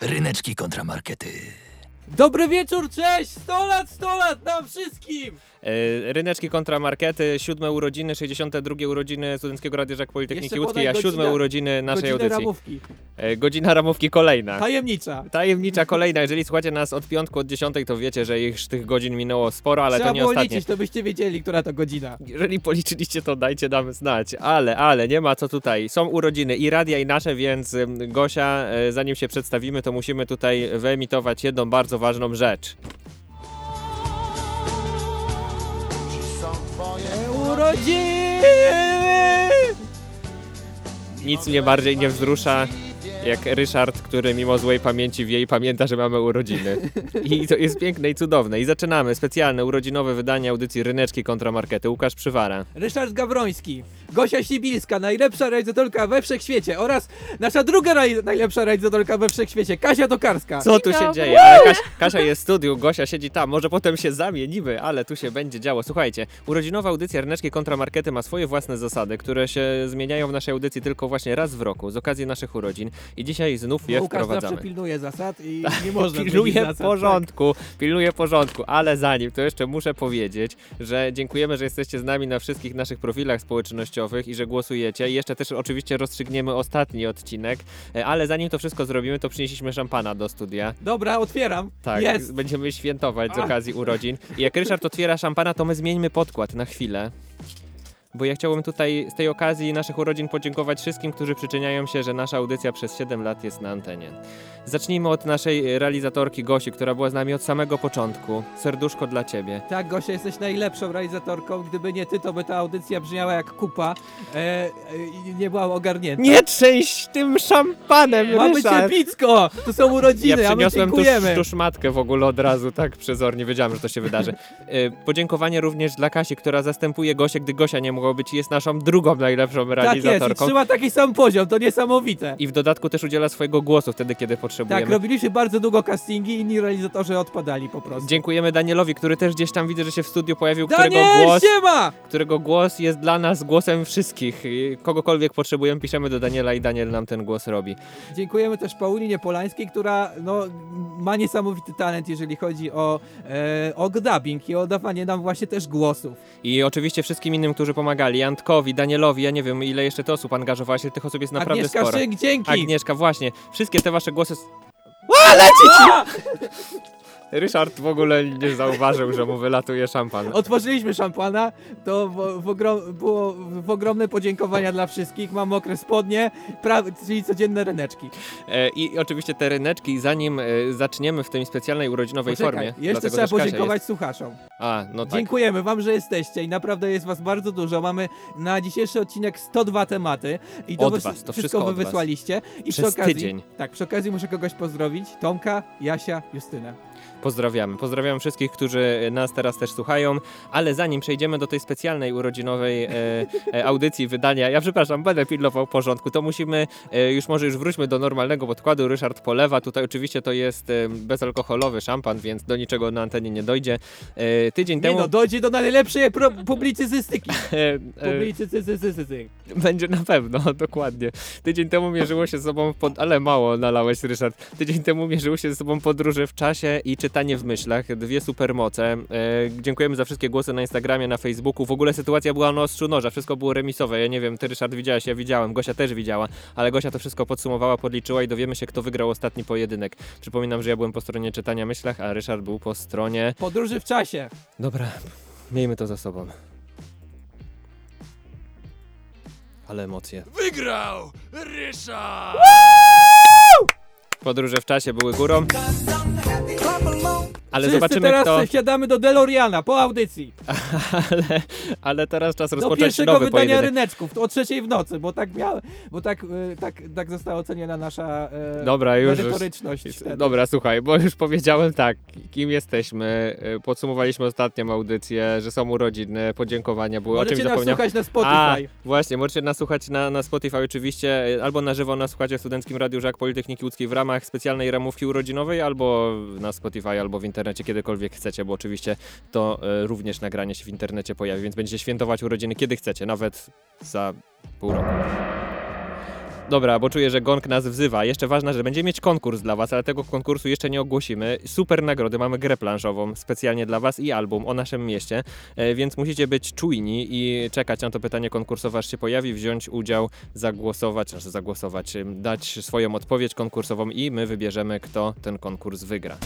Ryneczki kontramarkety. Dobry wieczór, cześć! 100 lat, 100 lat nam wszystkim! E, Ryneczki kontra markety, siódme urodziny, 62 urodziny Studenckiego Radia Żak Politechniki Jeszcze Łódzkiej, a siódme urodziny naszej Godzinę audycji. ramówki. E, Godzina ramówki kolejna. Tajemnicza. Tajemnicza kolejna. Jeżeli słuchacie nas od piątku, od dziesiątej, to wiecie, że już tych godzin minęło sporo, ale Trzeba to nie było ostatnie. liczyć, to byście wiedzieli, która to godzina. Jeżeli policzyliście, to dajcie nam znać. Ale, ale, nie ma co tutaj. Są urodziny i radia, i nasze, więc ym, Gosia, e, zanim się przedstawimy, to musimy tutaj wyemitować jedną bardzo ważną rzecz. Urodziny! Nic mnie bardziej nie wzrusza jak Ryszard, który mimo złej pamięci wie i pamięta, że mamy urodziny. I to jest piękne i cudowne. I zaczynamy specjalne urodzinowe wydanie audycji Ryneczki kontra Markety. Łukasz Przywara. Ryszard Gawroński, Gosia Sibilska, najlepsza realizatorka we wszechświecie oraz nasza druga reali- najlepsza realizatorka we wszechświecie, Kasia Tokarska. Co tu się dzieje? Ale Kasia, Kasia jest w studiu, Gosia siedzi tam. Może potem się zamienimy, ale tu się będzie działo. Słuchajcie, urodzinowa audycja Ryneczki kontra Markety ma swoje własne zasady, które się zmieniają w naszej audycji tylko właśnie raz w roku, z okazji naszych urodzin. I dzisiaj znów je Łukasz zawsze wprowadzamy. pilnuje zasad i nie można Pilnuję zasad. tak. porządku, pilnuję porządku, ale zanim to jeszcze muszę powiedzieć, że dziękujemy, że jesteście z nami na wszystkich naszych profilach społecznościowych i że głosujecie. I jeszcze też oczywiście rozstrzygniemy ostatni odcinek, e, ale zanim to wszystko zrobimy, to przynieśliśmy szampana do studia. Tak. Dobra, otwieram. Tak, będziemy świętować z okazji urodzin. I jak Ryszard otwiera szampana, to my zmieńmy podkład na chwilę. Bo ja chciałbym tutaj z tej okazji naszych urodzin podziękować wszystkim, którzy przyczyniają się, że nasza audycja przez 7 lat jest na antenie. Zacznijmy od naszej realizatorki Gosi, która była z nami od samego początku. Serduszko dla ciebie. Tak, Gosia, jesteś najlepszą realizatorką. Gdyby nie ty, to by ta audycja brzmiała jak kupa e, e, i nie była ogarnięta. Nie trzęść tym szampanem, Mamy Ryszard! cieplicko! To są urodziny, Ja a my dziękujemy. tuż matkę w ogóle od razu, tak przezornie, wiedziałem, że to się wydarzy. E, Podziękowanie również dla Kasi, która zastępuje Gosię, gdy Gosia nie mogła być i jest naszą drugą najlepszą Tak jest, i realizatorką. trzyma taki sam poziom, to niesamowite. I w dodatku też udziela swojego głosu wtedy, kiedy potrzebujemy. Tak, robiliśmy bardzo długo castingi, inni realizatorzy odpadali po prostu. Dziękujemy Danielowi, który też gdzieś tam widzę, że się w studiu pojawił, którego Daniel, głos, siema! którego głos jest dla nas głosem wszystkich. Kogokolwiek potrzebujemy, piszemy do Daniela i Daniel nam ten głos robi. Dziękujemy też Paulinie Polańskiej, która no, ma niesamowity talent, jeżeli chodzi o, e, o dubbing i o dawanie nam właśnie też głosów. I oczywiście wszystkim innym, którzy pomagali. Antkowi, Danielowi, ja nie wiem ile jeszcze to osób angażowałaś, tych osób jest naprawdę Agnieszka sporo. Szynk, dzięki! Agnieszka, właśnie. Wszystkie te wasze głosy... A! Ryszard w ogóle nie zauważył, że mu wylatuje szampan. Otworzyliśmy szampana, to w, w ogrom, było w ogromne podziękowania dla wszystkich. Mam mokre spodnie, czyli codzienne ryneczki. E, I oczywiście te ryneczki, zanim e, zaczniemy w tej specjalnej urodzinowej Poczekaj, formie. jeszcze trzeba podziękować słuchaczom. A, no tak. Dziękujemy wam, że jesteście i naprawdę jest was bardzo dużo. Mamy na dzisiejszy odcinek 102 tematy i to Od was, to wszystko wszystko wy wysłaliście. I Przez przy okazji, tydzień. Tak, przy okazji muszę kogoś pozdrowić. Tomka, Jasia, Justynę. Pozdrawiamy. Pozdrawiam wszystkich, którzy nas teraz też słuchają, ale zanim przejdziemy do tej specjalnej urodzinowej e, e, audycji, wydania, ja przepraszam, będę pilnował porządku, to musimy, e, już może już wróćmy do normalnego podkładu, Ryszard polewa, tutaj oczywiście to jest e, bezalkoholowy szampan, więc do niczego na antenie nie dojdzie. Tydzień Nie temu... no, dojdzie do najlepszej publicystyki. e, e, Publicystystystystyk. Będzie na pewno, dokładnie. Tydzień temu mierzyło się z sobą, pod... ale mało nalałeś, Ryszard. Tydzień temu mierzyło się z sobą podróże w czasie i czytanie w myślach. Dwie supermoce. E, dziękujemy za wszystkie głosy na Instagramie, na Facebooku. W ogóle sytuacja była na ostrzu noża, wszystko było remisowe. Ja nie wiem, ty Ryszard widziałeś, ja widziałem, Gosia też widziała, ale Gosia to wszystko podsumowała, podliczyła i dowiemy się, kto wygrał ostatni pojedynek. Przypominam, że ja byłem po stronie czytania myślach, a Ryszard był po stronie... Podróży w czasie. Dobra, miejmy to za sobą. Ale emocje. Wygrał Ryszard! Podróże w czasie były górą. Ale Wszyscy zobaczymy teraz kto. wsiadamy do DeLoreana po audycji. Ale, ale teraz czas Do rozpocząć pierwszego nowy wydania pojedynek. ryneczków, o trzeciej w nocy, bo tak miałem, bo tak, e, tak, tak została oceniona nasza e, Dobra, już- merytoryczność. wtedy. Dobra, słuchaj, bo już powiedziałem tak, kim jesteśmy. y, Podsumowaliśmy ostatnią audycję, że są urodziny, podziękowania były. o Możecie czymś nas zapomniałem. słuchać na A, Spotify. właśnie, możecie nas słuchać na, na Spotify oczywiście, y, albo na żywo nas słuchacie w Studenckim Radiu Żak Politechniki Łódzkiej w ramach specjalnej ramówki urodzinowej, albo na Spotify, albo w internecie, kiedykolwiek chcecie, bo oczywiście to y, również nagranie się w internecie pojawi, więc będziecie świętować urodziny kiedy chcecie, nawet za pół roku. Dobra, bo czuję, że gong nas wzywa. Jeszcze ważne, że będziemy mieć konkurs dla was, ale tego konkursu jeszcze nie ogłosimy. Super nagrody, mamy grę planszową specjalnie dla was i album o naszym mieście, e, więc musicie być czujni i czekać na to pytanie konkursowe, aż się pojawi, wziąć udział, zagłosować, znaczy zagłosować, dać swoją odpowiedź konkursową i my wybierzemy, kto ten konkurs wygra.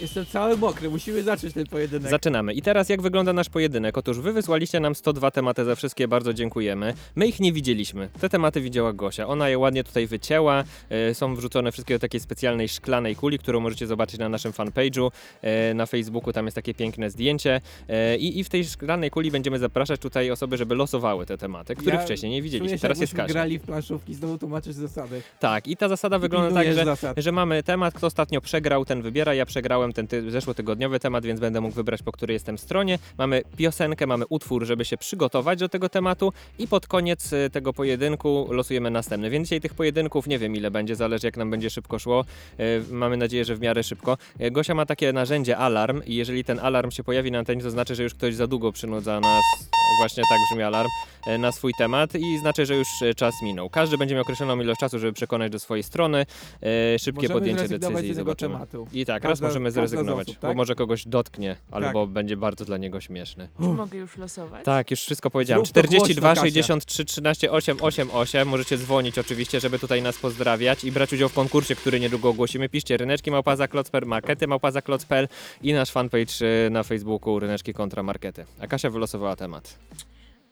Jestem cały mokry, musimy zacząć ten pojedynek. Zaczynamy. I teraz jak wygląda nasz pojedynek? Otóż wy wysłaliście nam 102 tematy za wszystkie, bardzo dziękujemy. My ich nie widzieliśmy. Te tematy widziała Gosia. Ona je ładnie tutaj wycięła. E, są wrzucone wszystkie do takiej specjalnej szklanej kuli, którą możecie zobaczyć na naszym fanpage'u e, na Facebooku. Tam jest takie piękne zdjęcie. E, i, I w tej szklanej kuli będziemy zapraszać tutaj osoby, żeby losowały te tematy, których Ja wcześniej nie Czuję się, Teraz jest jakbyśmy Kasia. grali w planszówki, znowu tłumaczysz zasady. Tak, i ta zasada wygląda tak, Pilnujesz że zasad. że mamy temat, kto ostatnio przegrał, ten wybiera. Ja przegrałem ten ty- zeszłotygodniowy temat, więc będę mógł wybrać, po której jestem stronie. Mamy piosenkę, mamy utwór, żeby się przygotować do tego tematu i pod koniec y, tego pojedynku losujemy następny. Więc dzisiaj tych pojedynków nie wiem ile będzie, zależy jak nam będzie szybko szło. Y, Mamy nadzieję, że w miarę szybko. Y, Gosia ma takie narzędzie alarm i jeżeli ten alarm się pojawi na antenie, to znaczy, że już ktoś za długo przynudza nas, właśnie tak brzmi alarm, na swój temat i znaczy, że już czas minął. Każdy będzie miał określoną ilość czasu, żeby przekonać do swojej strony. Szybkie Możemy podjęcie decyzji z tego tematu. I tak, Każda- raz możemy zrezygnować, osób, bo tak? może kogoś dotknie, albo będzie bardzo dla niego śmieszny. Czy mogę już losować? Tak, już wszystko powiedziałem. Zrób to 42 głośno, Kasia. 63 13 888 możecie dzwonić oczywiście, żeby tutaj nas pozdrawiać i brać udział w konkursie, który niedługo ogłosimy. Piszcie ryneczki małpaza klocper, markety małpaza klocpel i nasz fanpage y, na Facebooku ryneczki kontra markety. A Kasia wylosowała temat.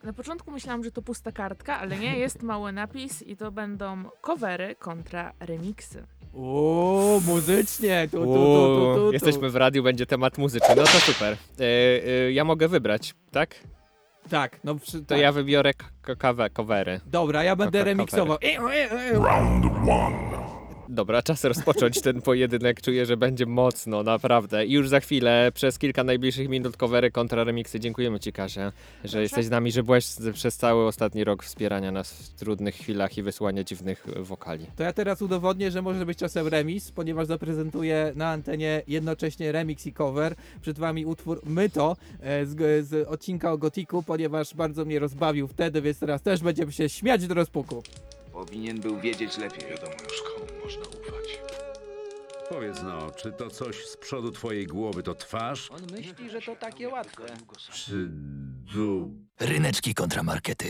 Na początku myślałam, że to pusta kartka, ale nie, jest mały napis i to będą covery kontra remixy. O, muzycznie, tu, tu, tu, tu, tu, tu. Jesteśmy w radiu, będzie temat muzyczny. No to super. Y, y, ja mogę wybrać, tak? Tak, no przy, To tak. ja wybiorę k- k- kawe, covery. Dobra, ja będę Coca- remiksował. Dobra, czas rozpocząć ten pojedynek. Czuję, że będzie mocno, naprawdę. I już za chwilę, przez kilka najbliższych minut, covery kontra remixy. Dziękujemy Ci, Kasia, że jesteś z nami, że byłaś z- przez cały ostatni rok wspierania nas w trudnych chwilach i wysłania dziwnych e, wokali. To ja teraz udowodnię, że może być czasem remis, ponieważ zaprezentuję na antenie jednocześnie remix i cover. Przed wami utwór Myto e, z, z odcinka o Gotiku, ponieważ bardzo mnie rozbawił wtedy, więc teraz też będziemy się śmiać do rozpuku. Powinien był wiedzieć lepiej. Wiadomo już komu. Powiedz no, czy to coś z przodu twojej głowy to twarz, On myśli, że to takie łatwe. czy du... Ryneczki kontra markety.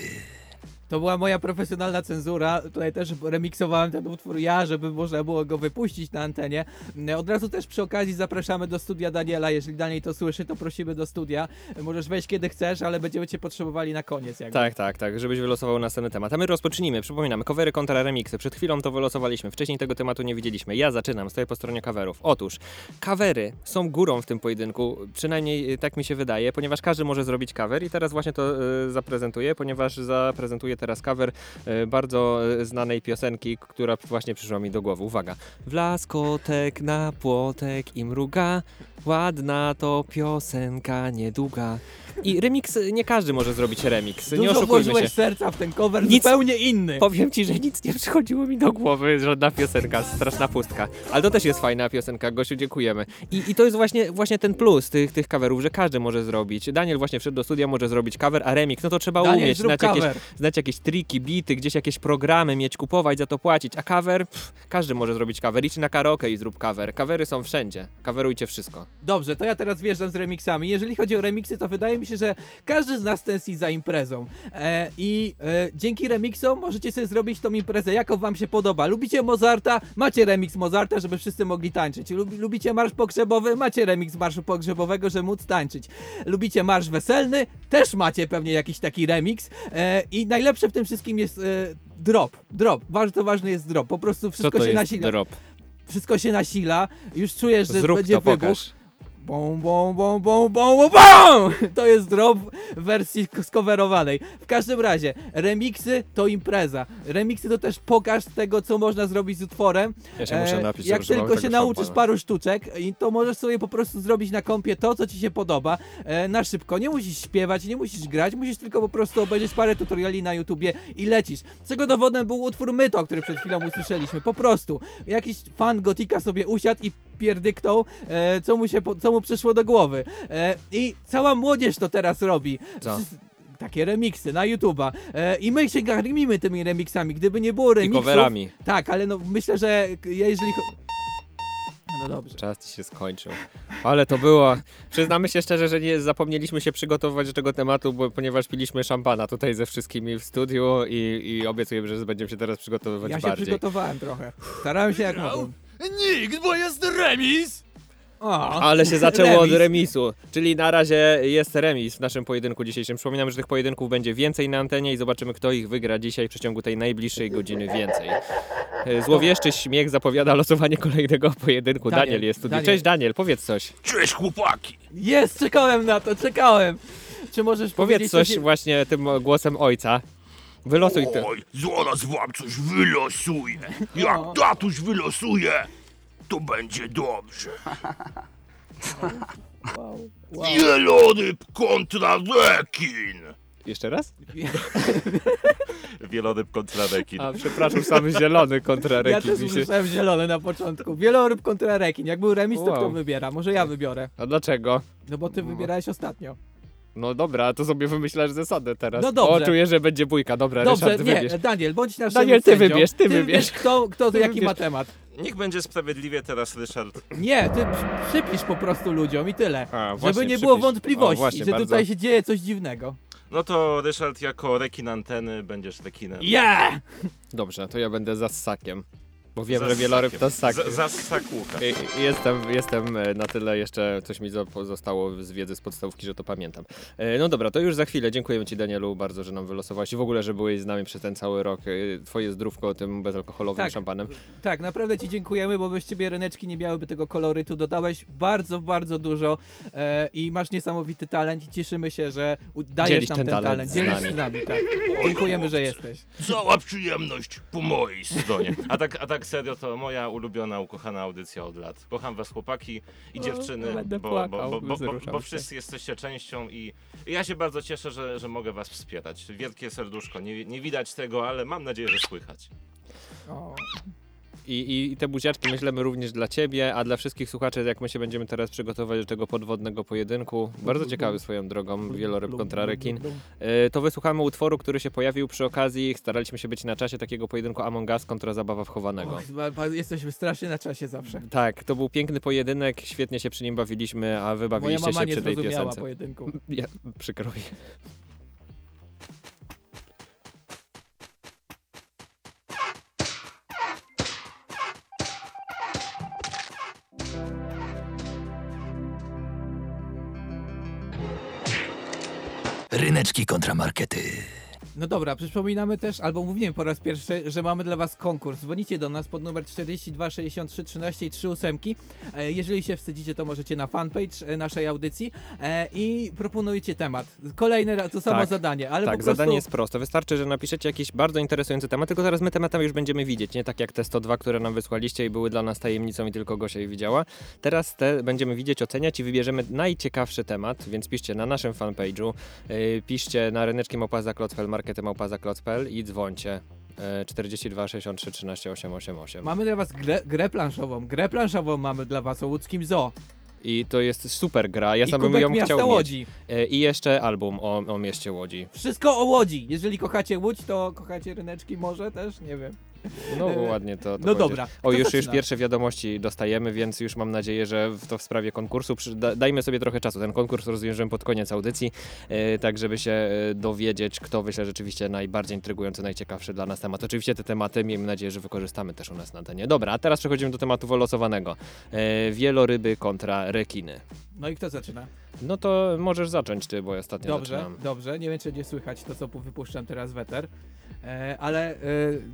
To była moja profesjonalna cenzura. Tutaj też remiksowałem ten utwór ja, żeby można było go wypuścić na antenie. Od razu też przy okazji zapraszamy do studia Daniela. Jeżeli Daniel to słyszy, to prosimy do studia. Możesz wejść kiedy chcesz, ale będziemy cię potrzebowali na koniec. Jakby. Tak, tak, tak, żebyś wylosował następny temat. A my rozpocznijmy, przypominamy, covery kontra remixy. Przed chwilą to wylosowaliśmy, wcześniej tego tematu nie widzieliśmy. Ja zaczynam, stoję po stronie coverów. Otóż, covery są górą w tym pojedynku, przynajmniej tak mi się wydaje, ponieważ każdy może zrobić cover i teraz właśnie to y, zaprezentuję, ponieważ zaprezentuję teraz cover y, bardzo y, znanej piosenki, która właśnie przyszła mi do głowy. Uwaga. W laskotek na płotek i mruga, ładna to piosenka niedługa. I remix, nie każdy może zrobić remix, nie Dużo oszukujmy włożyłeś się. serca w ten cover, Nic- zupełnie inny. Powiem ci, że nic nie przychodziło mi do głowy, żadna piosenka, straszna pustka. Ale to też jest fajna piosenka, Gosiu, dziękujemy. I, i to jest właśnie, właśnie ten plus tych, tych coverów, że każdy może zrobić. Daniel właśnie wszedł do studia, może zrobić cover, a remix, no to trzeba Daniel, umieć, znać jakieś, znać jakieś triki, bity, gdzieś jakieś programy, mieć, kupować, za to płacić. A cover, pff, każdy może zrobić cover. Idź na karaoke i zrób cover. Covery są wszędzie. Coverujcie wszystko. Dobrze, to ja teraz wjeżdżam z remixami. Jeżeli chodzi o remixy, to wydaje mi się, że każdy z nas tęskni za imprezą. E, I e, dzięki remixom możecie sobie zrobić tą imprezę, jaką wam się podoba. Lubicie Mozarta? Macie remix Mozarta, żeby wszyscy mogli tańczyć. Lubi, lubicie marsz pogrzebowy? Macie remix marszu pogrzebowego, żeby móc tańczyć. Lubicie marsz weselny? Też macie pewnie jakiś taki remix. E, I najlepsze w tym wszystkim jest e, drop. Drop. Bardzo ważny jest drop. Po prostu Co wszystko to się jest nasila. drop? Wszystko się nasila. Już czujesz, że Zrób będzie to, wybuch. pokaż. Bom, bom, bom, bom, bom, bom, bom! To jest drop w wersji skowerowanej. W każdym razie, remiksy to impreza. Remiksy to też pokaż tego, co można zrobić z utworem. Ja się muszę E, napić, Jak tylko się nauczysz szampana. paru sztuczek, i to możesz sobie po prostu zrobić na kompie to, co ci się podoba, e, na szybko. Nie musisz śpiewać, nie musisz grać, musisz tylko po prostu obejrzeć parę tutoriali na YouTubie i lecisz. Czego dowodem był utwór Myto, który przed chwilą usłyszeliśmy. Po prostu. Jakiś fan Gotika sobie usiadł i pierdyknął, e, co, mu się, po- co mu przyszło do głowy. E, I cała młodzież to teraz robi. Co? Wszyscy- takie remiksy na YouTube'a. E, I my się karmimy tymi remixami. Gdyby nie było I coverami. Tak, ale no myślę, że k- jeżeli... cho- No dobrze. Czas ci się skończył. Ale to było. Przyznamy się szczerze, że nie zapomnieliśmy się przygotować do tego tematu, bo, ponieważ piliśmy szampana tutaj ze wszystkimi w studiu i, i obiecujemy, że będziemy się teraz przygotowywać Ja się bardziej. przygotowałem trochę. Starałem się jak mogłem. Nikt, bo jest remis! O, Ale się zaczęło od remis. remisu, czyli na razie jest remis w naszym pojedynku dzisiejszym. Przypominam, że tych pojedynków będzie więcej na antenie i zobaczymy, kto ich wygra dzisiaj w przeciągu tej najbliższej godziny więcej. E, Złowieszczy śmiech zapowiada losowanie kolejnego pojedynku. Daniel, Daniel, jest tu. Daniel. Cześć Daniel, powiedz coś. Cześć chłopaki! Jest, czekałem na to, czekałem. Czy możesz Powiedz powiedzieć coś właśnie tym głosem ojca. Wylosuj to. Oj, zaraz wam coś wylosuję. Jak O. tatuś wylosuje, to będzie dobrze. Wow, wow. Wieloryb kontra rekin! Jeszcze raz? Wieloryb kontra rekin. A przepraszam, sam zielony kontra Ja rekin też mi się... usłyszałem zielony na początku. Wieloryb kontra rekin. Jak był remis, to Wow. kto wybiera? Może ja wybiorę. A dlaczego? No bo ty wybierałeś ostatnio. No dobra, to sobie wymyślasz zasadę teraz. No dobrze. O, czuję, że będzie bójka. Dobra, Dobrze, Ryszard, nie, wybierz. Daniel, bądź naszym Daniel, ty sędzią. wybierz, ty wybierz. kto, kto Ty jaki wybierz. ma temat. Niech będzie sprawiedliwie teraz Ryszard. Nie, ty przy- przypisz po prostu ludziom i tyle. A, Żeby właśnie, nie było przypisz. wątpliwości, O, właśnie, że bardzo. tutaj się dzieje coś dziwnego. No to Ryszard jako rekin anteny będziesz rekinem. Yeah! Dobrze, to ja będę za ssakiem. Bo wiem, Za że wieloryb to ssak. Za, Jestem, jestem e, na tyle jeszcze, coś mi zo- zostało z wiedzy z podstawówki, że to pamiętam. E, No dobra, to już za chwilę. Dziękujemy Ci Danielu bardzo, że nam wylosowałeś i w ogóle, że byłeś z nami przez ten cały rok. E, Twoje zdrówko tym bezalkoholowym Tak. szampanem. Tak, naprawdę ci dziękujemy, bo bez ciebie ryneczki nie miałyby tego kolorytu. Dodałeś bardzo, bardzo dużo e, i masz niesamowity talent i cieszymy się, że dajesz Dzielisz nam ten ten, talent talent. z Dzielisz nami. z nami, tak. Dziękujemy, że jesteś. Cała przyjemność po mojej stronie. A tak, a tak serio, to moja ulubiona, ukochana audycja od lat. Kocham was chłopaki i O, dziewczyny, bo, bo, bo, bo, wszyscy jesteście częścią i i ja się bardzo cieszę, że, że mogę was wspierać. Wielkie serduszko, nie, nie widać tego, ale mam nadzieję, że słychać. I, i, te buziaczki myślemy również dla Ciebie, a dla wszystkich słuchaczy, jak my się będziemy teraz przygotować do tego podwodnego pojedynku. Bardzo ciekawy swoją drogą, wieloryb kontra rekin. E, To wysłuchamy utworu, który się pojawił przy okazji. Staraliśmy się być na czasie takiego pojedynku Among Us kontra zabawa w chowanego. Och, jesteśmy strasznie na czasie zawsze. Tak, to był piękny pojedynek, świetnie się przy nim bawiliśmy, a wy bawiliście się nie przy tej piosence. pojedynku. Ja, przykro mi. Ryneczki kontra markety. No dobra, przypominamy też, albo mówimy po raz pierwszy, że mamy dla was konkurs. Dzwonicie do nas pod numer 42 63 13 i 3 ósemki. E, Jeżeli się wstydzicie, to możecie na fanpage e, naszej audycji e, i proponujecie temat. Kolejne to samo Tak, zadanie, ale tak, po prostu... zadanie jest proste. Wystarczy, że napiszecie jakiś bardzo interesujący temat, tylko zaraz my tematy już będziemy widzieć, nie tak jak te 102, które nam wysłaliście i były dla nas tajemnicą i tylko Gosia je widziała. Teraz te będziemy widzieć, oceniać i wybierzemy najciekawszy temat, więc piszcie na naszym fanpage'u, piszcie na ryneczki małpaza klocpel, markety małpaza klocpel i dzwońcie. Yy, 42 63 13 888. Mamy dla was grę, grę planszową. Grę planszową mamy dla was o łódzkim zoo. I to jest super gra, ja I sam bym ją miasta chciał mieć. Łodzi. Yy, I jeszcze album o, o mieście Łodzi. Wszystko o Łodzi. Jeżeli kochacie Łódź, to kochacie ryneczki może też? Nie wiem. No E, ładnie to, to no dobra, O, już, już pierwsze wiadomości dostajemy, więc już mam nadzieję, że w to w sprawie konkursu. Dajmy sobie trochę czasu. Ten konkurs rozwiążemy pod koniec audycji, e, tak żeby się e, dowiedzieć, kto wyśle rzeczywiście najbardziej intrygujący, najciekawszy dla nas temat. Oczywiście te tematy miejmy nadzieję, że wykorzystamy też u nas na antenie. Dobra, a teraz przechodzimy do tematu wylosowanego. Wieloryby kontra rekiny. No i kto zaczyna? No to możesz zacząć ty, bo ja ostatnio Dobrze, zaczynam. dobrze. Nie wiem, czy nie słychać to, co wypuszczam teraz weter. Ale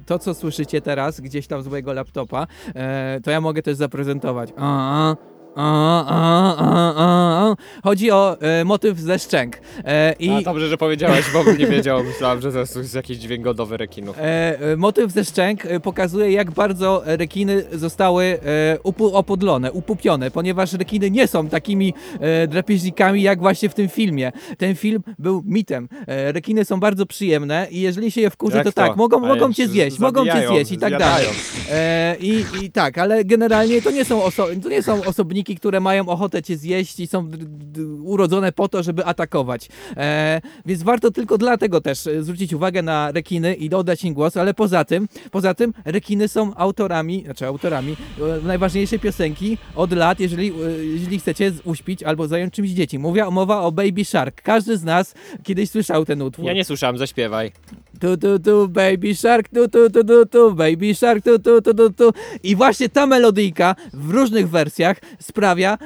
to, co słyszycie teraz gdzieś tam z mojego laptopa, e, to ja mogę też zaprezentować. A, a, a, a, a, a. Chodzi o e, motyw ze szczęk. E, I A dobrze, że powiedziałeś, bo bym nie wiedział. Myślałem, że to jest jakiś dźwięk godowy rekinów. E, e, motyw ze szczęk e, pokazuje, jak bardzo rekiny zostały e, upu- opodlone, upupione, ponieważ rekiny nie są takimi e, drapieżnikami, jak właśnie w tym filmie. Ten film był mitem. E, rekiny są bardzo przyjemne i jeżeli się je wkurzy, Jak to, to? tak, mogą, A mogą cię zjeść, mogą cię zabijają, zjeść i tak zjadają. dalej. E, i, I tak, ale generalnie to nie są, oso- to nie są osobniki przeciwniki, które mają ochotę cię zjeść i są urodzone po to, żeby atakować. E, więc warto tylko dlatego też e, zwrócić uwagę na rekiny i oddać im głos, ale poza tym, poza tym rekiny są autorami, znaczy autorami e, najważniejszej piosenki od lat, jeżeli, e, jeżeli chcecie uśpić albo zająć czymś dzieci. Mówię, mowa o Baby Shark. Każdy z nas kiedyś słyszał ten utwór. Ja nie słyszałem, zaśpiewaj. Tu, tu, tu, baby shark, tu, tu, tu, tu, tu, baby shark, tu, tu, tu, tu, tu. I właśnie ta melodyjka w różnych wersjach sprawia,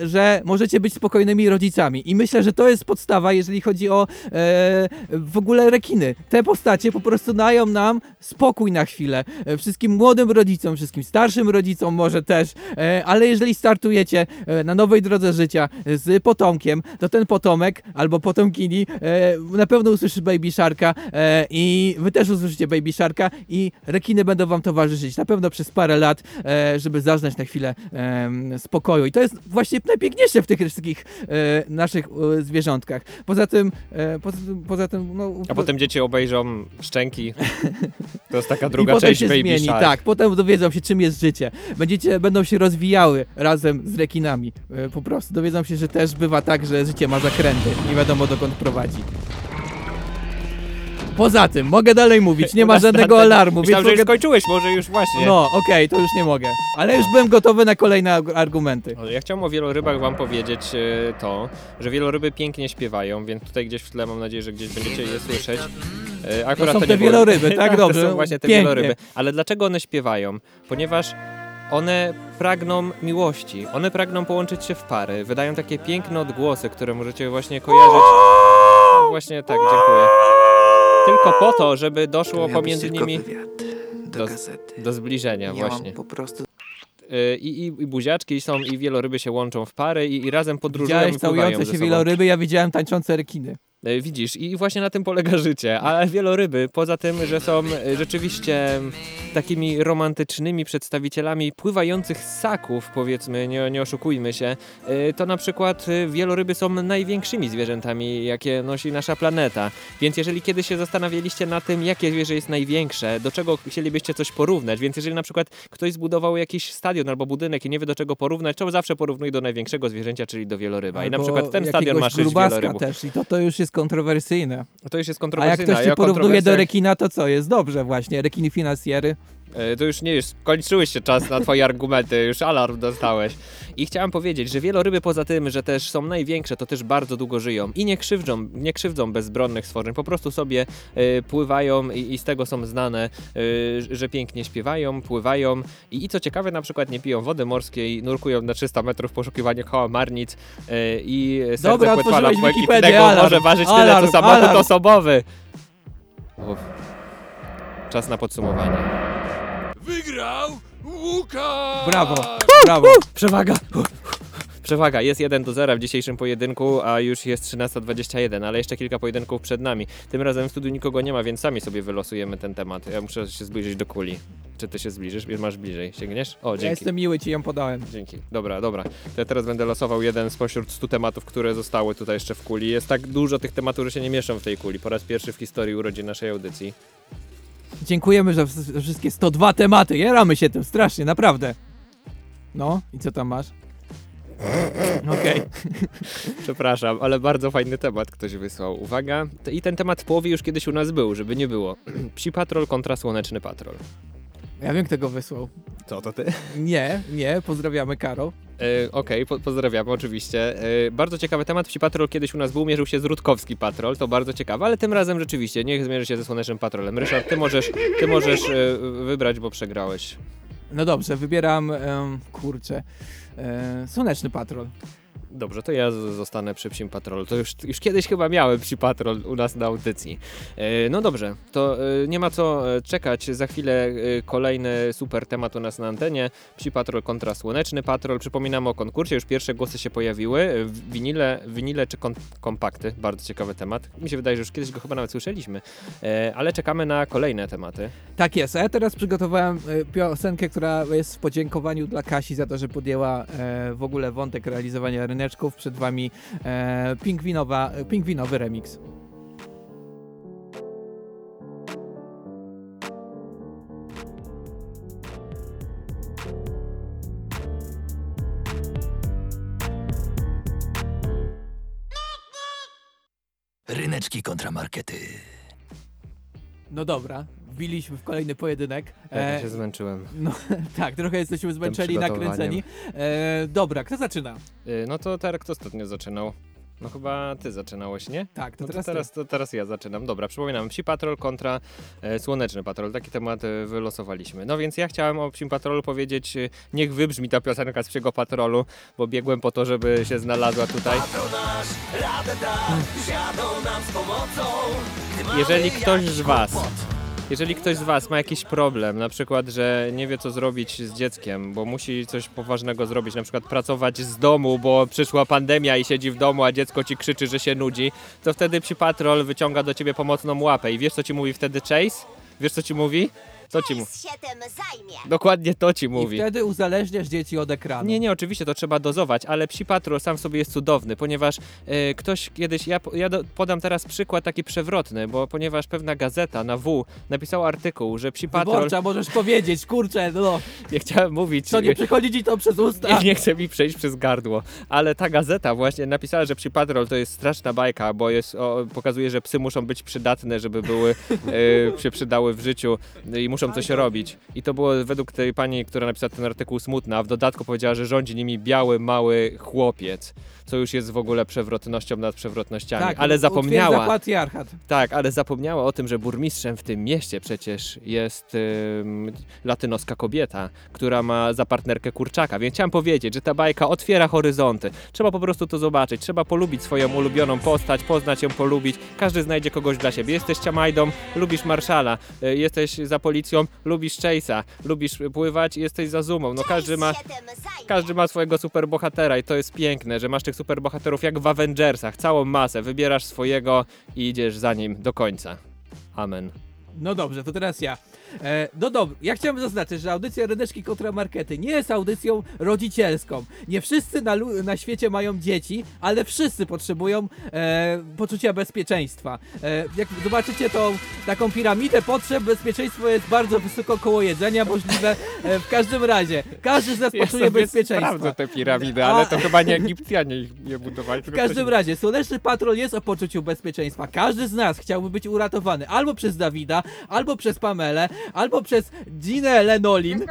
e, że możecie być spokojnymi rodzicami. I myślę, że to jest podstawa, jeżeli chodzi o e, w ogóle rekiny. Te postacie po prostu dają nam spokój na chwilę. E, wszystkim młodym rodzicom, wszystkim starszym rodzicom może też, ale jeżeli startujecie na nowej drodze życia z potomkiem, to ten potomek albo potomkini na pewno usłyszy Baby Sharka i wy też usłyszycie Baby Sharka i rekiny będą wam towarzyszyć na pewno przez parę lat, żeby zaznać na chwilę em, spokoju. I to jest właśnie najpiękniejsze w tych wszystkich e, naszych e, zwierzątkach. Poza tym, e, poza poza tym no, A potem dzieci obejrzą szczęki. To jest taka i druga potem część się Baby zmieni, Shark. tak, potem dowiedzą się czym jest życie. Będziecie, będą się rozwijały razem z rekinami. E, Po prostu dowiedzą się, że też bywa tak, że życie ma zakręty. Nie wiadomo dokąd prowadzi. Poza tym, mogę dalej mówić, nie ma żadnego alarmu, Myślałem, więc że już mogę... skończyłeś, może już właśnie. No, okej, to już nie mogę. Ale już byłem gotowy na kolejne arg- argumenty. Ale Ja chciałem o wielorybach wam powiedzieć e, to, że wieloryby pięknie śpiewają, więc tutaj gdzieś w tle mam nadzieję, że gdzieś będziecie je słyszeć. E, Akurat są nie te było- wieloryby, tak? To Dobrze, są właśnie te pięknie. wieloryby. Ale dlaczego one śpiewają? Ponieważ one pragną miłości, one pragną połączyć się w pary, wydają takie piękne odgłosy, które możecie właśnie kojarzyć. Właśnie tak, dziękuję. Tylko po to, żeby doszło pomiędzy nimi do do- gazety. do zbliżenia Ja właśnie. po prostu Y, I, i, I buziaczki są, i wieloryby się łączą w pary i, i razem podróżują Widziałeś całujące się sobą. wieloryby, ja widziałem tańczące rekiny. E, Widzisz, i właśnie na tym polega życie. A wieloryby, poza tym, że są e, rzeczywiście takimi romantycznymi przedstawicielami pływających ssaków, powiedzmy, nie, nie oszukujmy się, e, to na przykład wieloryby są największymi zwierzętami, jakie nosi nasza planeta. Więc jeżeli kiedyś się zastanawialiście na tym, jakie zwierzę jest największe, do czego chcielibyście coś porównać, więc jeżeli na przykład ktoś zbudował jakiś stadion albo budynek i nie wie do czego porównać, to zawsze porównuje do największego zwierzęcia, czyli do wieloryba. I na przykład ten stadion ma sześć wielorybów. też i to, to już jest kontrowersyjne. To już jest A jak kontrowersyjne. ktoś ja o porównuje do rekina, to co? Jest dobrze właśnie. Rekiny finansjery. E, To już nie jest, kończyłeś się czas na twoje argumenty, już alarm dostałeś. I chciałem powiedzieć, że wieloryby poza tym, że też są największe, to też bardzo długo żyją i nie krzywdzą, nie krzywdzą bezbronnych stworzeń, po prostu sobie e, pływają i, i z tego są znane, e, że pięknie śpiewają, pływają i, i co ciekawe na przykład nie piją wody morskiej, nurkują na 300 metrów w poszukiwaniu kałamarnic e, i serce Dobra, płetwala błękitnego może ważyć tyle alarm, co samolot alarm. osobowy. Uf. Czas na podsumowanie. Wygrał Łukasz! Brawo, brawo. Przewaga! Przewaga, jest 1 do 0 w dzisiejszym pojedynku, a już jest 13.21, ale jeszcze kilka pojedynków przed nami. Tym razem w studiu nikogo nie ma, więc sami sobie wylosujemy ten temat. Ja muszę się zbliżyć do kuli. Czy ty się zbliżysz? Masz bliżej. Sięgniesz? O, Ja dzięki. jestem miły, ci ją podałem. Dzięki. Dobra, dobra. To ja teraz będę losował jeden spośród 100 tematów, które zostały tutaj jeszcze w kuli. Jest tak dużo tych tematów, że się nie mieszczą w tej kuli. Po raz pierwszy w historii urodzin naszej audycji. Dziękujemy za wsz- wszystkie 102 tematy. Jaramy się tym strasznie, naprawdę. No, i co tam masz? Okej. Przepraszam, ale bardzo fajny temat ktoś wysłał. Uwaga. T- I ten temat w połowie już kiedyś u nas był, żeby nie było. Psi patrol kontra słoneczny patrol. Ja wiem, kto go wysłał. Co to ty? Nie, nie, pozdrawiamy Karo. E, Okej, po, pozdrawiamy oczywiście. E, bardzo ciekawy temat. Psi Patrol kiedyś u nas był, mierzył się z Rutkowski Patrol, to bardzo ciekawe, ale tym razem rzeczywiście niech zmierzy się ze Słonecznym Patrolem. Ryszard, ty możesz, ty możesz e, wybrać, bo przegrałeś. No dobrze, wybieram, kurczę, Słoneczny Patrol. Dobrze, to ja zostanę przy Psim Patrolu. To już, już kiedyś chyba miałem Psi Patrol u nas na audycji. E, no dobrze, to e, nie ma co e, czekać. Za chwilę kolejny super temat u nas na antenie. Psi Patrol kontra Słoneczny Patrol. Przypominamy o konkursie, już pierwsze głosy się pojawiły. Winile, winile czy kompakty? Bardzo ciekawy temat. Mi się wydaje, że już kiedyś go chyba nawet słyszeliśmy. Ale czekamy na kolejne tematy. Tak jest, a ja teraz przygotowałem piosenkę, która jest w podziękowaniu dla Kasi za to, że podjęła w ogóle wątek realizowania Słoneczków, przed wami e, pingwinowa, pingwinowy remix. Ryneczki kontramarkety. No dobra, wbiliśmy w kolejny pojedynek. Ja E, się zmęczyłem. no tak, trochę jesteśmy zmęczeni, nakręceni. E, dobra, kto zaczyna? Y, No to Tarek, kto ostatnio zaczynał? No chyba ty zaczynałeś, nie? Tak, to No to teraz, teraz, to teraz ja zaczynam. Dobra, przypominam, Psi Patrol kontra e, Słoneczny Patrol. Taki temat e, wylosowaliśmy. No więc ja chciałem o Psim Patrolu powiedzieć, e, niech wybrzmi ta piosenka z Psiego Patrolu, bo biegłem po to, żeby się znalazła tutaj. Jeżeli ktoś z was jeżeli ktoś z Was ma jakiś problem, na przykład, że nie wie co zrobić z dzieckiem, bo musi coś poważnego zrobić, na przykład pracować z domu, bo przyszła pandemia i siedzi w domu, a dziecko ci krzyczy, że się nudzi, to wtedy psi patrol wyciąga do ciebie pomocną łapę. I wiesz co ci mówi wtedy Chase? Wiesz co ci mówi? Co ci mówi? się tym zajmie. Dokładnie to ci I mówi. wtedy uzależniasz dzieci od ekranu. Nie, nie, oczywiście to trzeba dozować, ale Psi Patrol sam w sobie jest cudowny, ponieważ e, ktoś kiedyś, ja, ja do, podam teraz przykład taki przewrotny, bo ponieważ pewna gazeta na W napisała artykuł, że Psi Patrol, Wyborcza, możesz powiedzieć, kurczę, no, nie chciałem mówić, co nie przychodzi ci to przez usta. nie, nie chce mi przejść przez gardło, ale ta gazeta właśnie napisała, że Psi Patrol to jest straszna bajka, bo jest, o, pokazuje, że psy muszą być przydatne, żeby były, e, się przydały w życiu i muszą coś robić. I to było według tej pani, która napisała ten artykuł smutna, a w dodatku powiedziała, że rządzi nimi biały, mały chłopiec, co już jest w ogóle przewrotnością nad przewrotnościami. Tak, ale zapomniała, patriarchat. tak, ale zapomniała o tym, że burmistrzem w tym mieście przecież jest ym, latynoska kobieta, która ma za partnerkę kurczaka. Więc chciałem powiedzieć, że ta bajka otwiera horyzonty. Trzeba po prostu to zobaczyć. Trzeba polubić swoją ulubioną postać, poznać ją, polubić. Każdy znajdzie kogoś dla siebie. Jesteś Ciamajdą, lubisz Marszala. Y, jesteś za policją, lubisz Chase'a. Lubisz pływać, jesteś za Zumą. No każdy ma... Każdy ma swojego superbohatera i to jest piękne, że masz tych superbohaterów jak w Avengersach, całą masę, wybierasz swojego i idziesz za nim do końca. Amen. No dobrze, to teraz ja. E, no dobra, ja chciałem zaznaczyć, że audycja Ryneczki kontra Markety nie jest audycją rodzicielską. Nie wszyscy na, na świecie mają dzieci, ale wszyscy potrzebują e, poczucia bezpieczeństwa. E, jak zobaczycie tą taką piramidę potrzeb, bezpieczeństwo jest bardzo wysoko koło jedzenia możliwe. E, w każdym razie, każdy z nas poczuje bezpieczeństwa. te piramidy, ale to chyba nie Egipcjanie ich je budowali. W każdym razie, Słoneczny Patrol jest o poczuciu bezpieczeństwa. Każdy z nas chciałby być uratowany albo przez Dawida, albo przez Pamelę, albo przez Ginę Lenolin, e,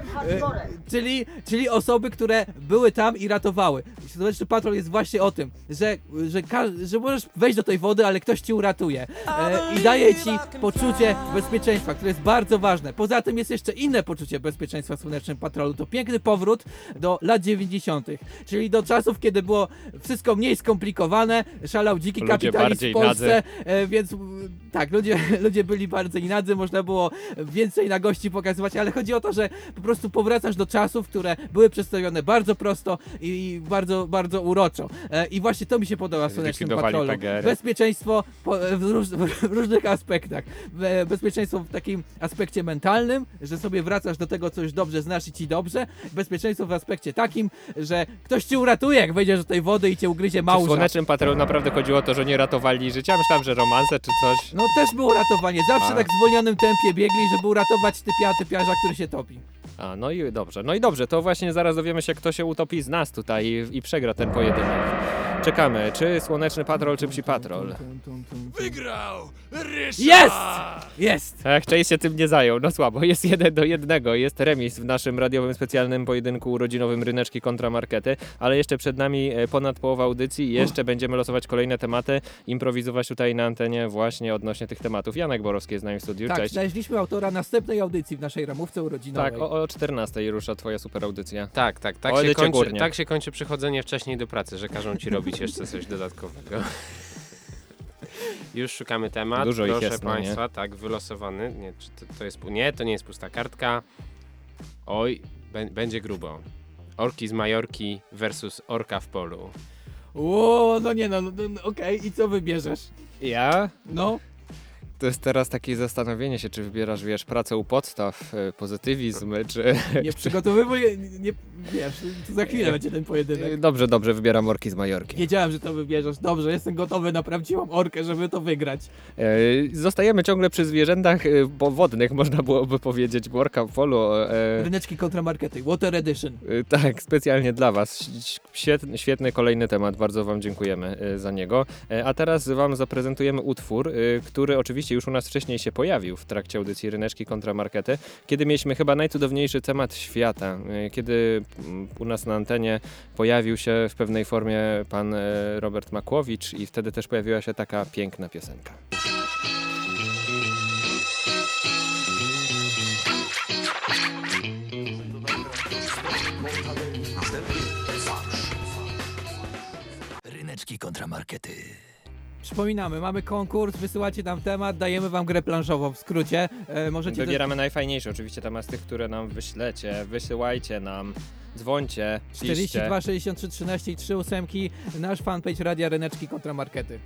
czyli, czyli osoby, które były tam i ratowały. Słoneczny Patrol jest właśnie o tym, że, że, że możesz wejść do tej wody, ale ktoś ci uratuje e, i daje ci poczucie bezpieczeństwa, które jest bardzo ważne. Poza tym jest jeszcze inne poczucie bezpieczeństwa w Słonecznym Patrolu. To piękny powrót do lat 90., czyli do czasów, kiedy było wszystko mniej skomplikowane, szalał dziki Ludzie kapitalizm w Polsce, e, więc mm, tak, ludzie, ludzie byli bardzo inadzy, można było więcej na gości pokazywać, ale chodzi o to, że po prostu powracasz do czasów, które były przedstawione bardzo prosto i bardzo, bardzo uroczo. E, I właśnie to mi się podoba w Słonecznym Patrolu. Bezpieczeństwo po, w, róż, w różnych aspektach. Be- Bezpieczeństwo w takim aspekcie mentalnym, że sobie wracasz do tego, co już dobrze znasz i ci dobrze. Bezpieczeństwo w aspekcie takim, że ktoś cię uratuje, jak wejdziesz do tej wody i cię ugryzie W małża. Słonecznym Patrolu naprawdę chodziło o to, że nie ratowali życia. Myślałem, że romanse czy coś. No też było ratowanie. Zawsze A. tak w zwolnionym tempie biegli, żeby uratować typia, typiarza, który się topi. A, no i dobrze. No i dobrze, to właśnie zaraz dowiemy się, kto się utopi z nas tutaj i, i przegra ten pojedynek. Czekamy, czy Słoneczny Patrol, czy Psi Patrol. Wygrał! Ryszard! Jest! Jest! Ech, Chase się tym nie zajął, no słabo. Jest jeden do jednego, jest remis w naszym radiowym specjalnym pojedynku urodzinowym Ryneczki kontra Markety, ale jeszcze przed nami e, ponad połowa audycji i jeszcze będziemy losować kolejne tematy, improwizować tutaj na antenie właśnie odnośnie tych tematów. Janek Borowski jest z nami w studiu, Tak, cześć. znaleźliśmy autora następnej audycji w naszej ramówce urodzinowej. Tak, o, o 14 rusza twoja super audycja. Tak, tak, tak O, się, kończy, tak się kończy przychodzenie wcześniej do pracy, że każą ci robić jeszcze coś dodatkowego. Już szukamy temat. Dużo ich Proszę jest, no? Państwa, tak, wylosowany. Nie, czy to, to jest, nie, to nie jest pusta kartka. Oj, bę- będzie grubo. Orki z Majorki versus Orka w polu. O, no nie no, no, no okej, i co wybierzesz? Ja? No, To jest teraz takie zastanowienie się, czy wybierasz, wiesz, pracę u podstaw, e, pozytywizm, czy... Nie przygotowywuję, nie, wiesz, tu za chwilę będzie ten pojedynek. Dobrze, dobrze, wybieram orki z Majorki. Wiedziałem, że to wybierzesz. Dobrze, jestem gotowy na prawdziwą orkę, żeby to wygrać. E, Zostajemy ciągle przy zwierzętach powodnych, można byłoby powiedzieć, bo orka w polu... e, Ryneczki kontramarkety, Water Edition. Y, Tak, specjalnie dla Was. Świetny, świetny kolejny temat, bardzo Wam dziękujemy y, za niego. E, A teraz Wam zaprezentujemy utwór, y, który oczywiście już u nas wcześniej się pojawił w trakcie audycji Ryneczki kontra Markety, kiedy mieliśmy chyba najcudowniejszy temat świata, y, kiedy mm, u nas na antenie pojawił się w pewnej formie pan e, Robert Makłowicz i wtedy też pojawiła się taka piękna piosenka. Ryneczki kontramarkety. Przypominamy, mamy konkurs, wysyłacie nam temat, dajemy wam grę planszową w skrócie. E, możecie Wybieramy najfajniejsze oczywiście temat z tych, które nam wyślecie. Wysyłajcie nam, dzwońcie, piszcie. 42, 63, 13 i 3 ósemki, nasz fanpage Radia Ryneczki Kontramarkety.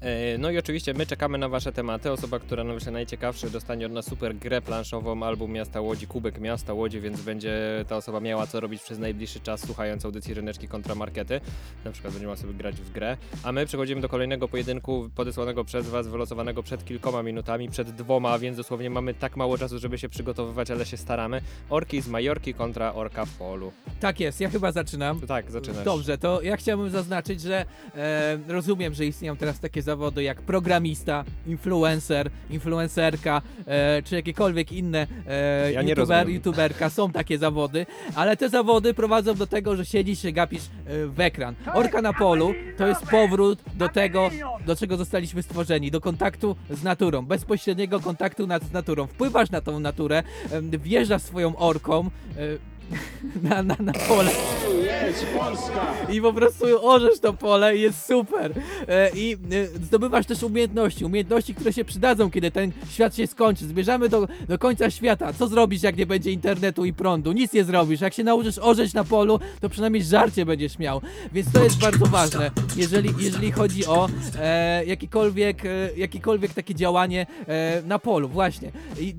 E, No i oczywiście my czekamy na Wasze tematy. Osoba, która wyśle najciekawszy, dostanie od nas super grę planszową albo Miasta Łodzi, Kubek Miasta Łodzi, więc będzie ta osoba miała co robić przez najbliższy czas, słuchając audycji Ryneczki kontramarkety. Na przykład będzie mogła sobie grać w grę. A my przechodzimy do kolejnego pojedynku podesłanego przez Was, wylosowanego przed kilkoma minutami, przed dwoma, więc dosłownie mamy tak mało czasu, żeby się przygotowywać, ale się staramy. Orki z Majorki kontra Orka w polu. Tak jest, ja chyba zaczynam. Tak, zaczynasz. Dobrze, to ja chciałbym zaznaczyć, że e, rozumiem, że istnieją teraz takie zawody jak programista, influencer, influencerka, e, czy jakiekolwiek inne e, Ja nie youtuber, youtuberka, są takie zawody, ale te zawody prowadzą do tego, że siedzisz się gapisz e, w ekran. Orka na polu to jest powrót do tego, do czego zostaliśmy stworzeni, do kontaktu z naturą, bezpośredniego kontaktu nad, z naturą. Wpływasz na tą naturę, em, wjeżdżasz swoją orką, e, na, na, na pole. I po prostu orzesz to pole i jest super. E, I e, zdobywasz też umiejętności, umiejętności, które się przydadzą, kiedy ten świat się skończy. Zmierzamy do, do końca świata. Co zrobisz, jak nie będzie internetu i prądu? Nic nie zrobisz. Jak się nauczysz orzeć na polu, to przynajmniej żarcie będziesz miał. Więc to jest bardzo ważne, jeżeli, jeżeli chodzi o e, jakiekolwiek, e, jakiekolwiek takie działanie e, na polu, właśnie. I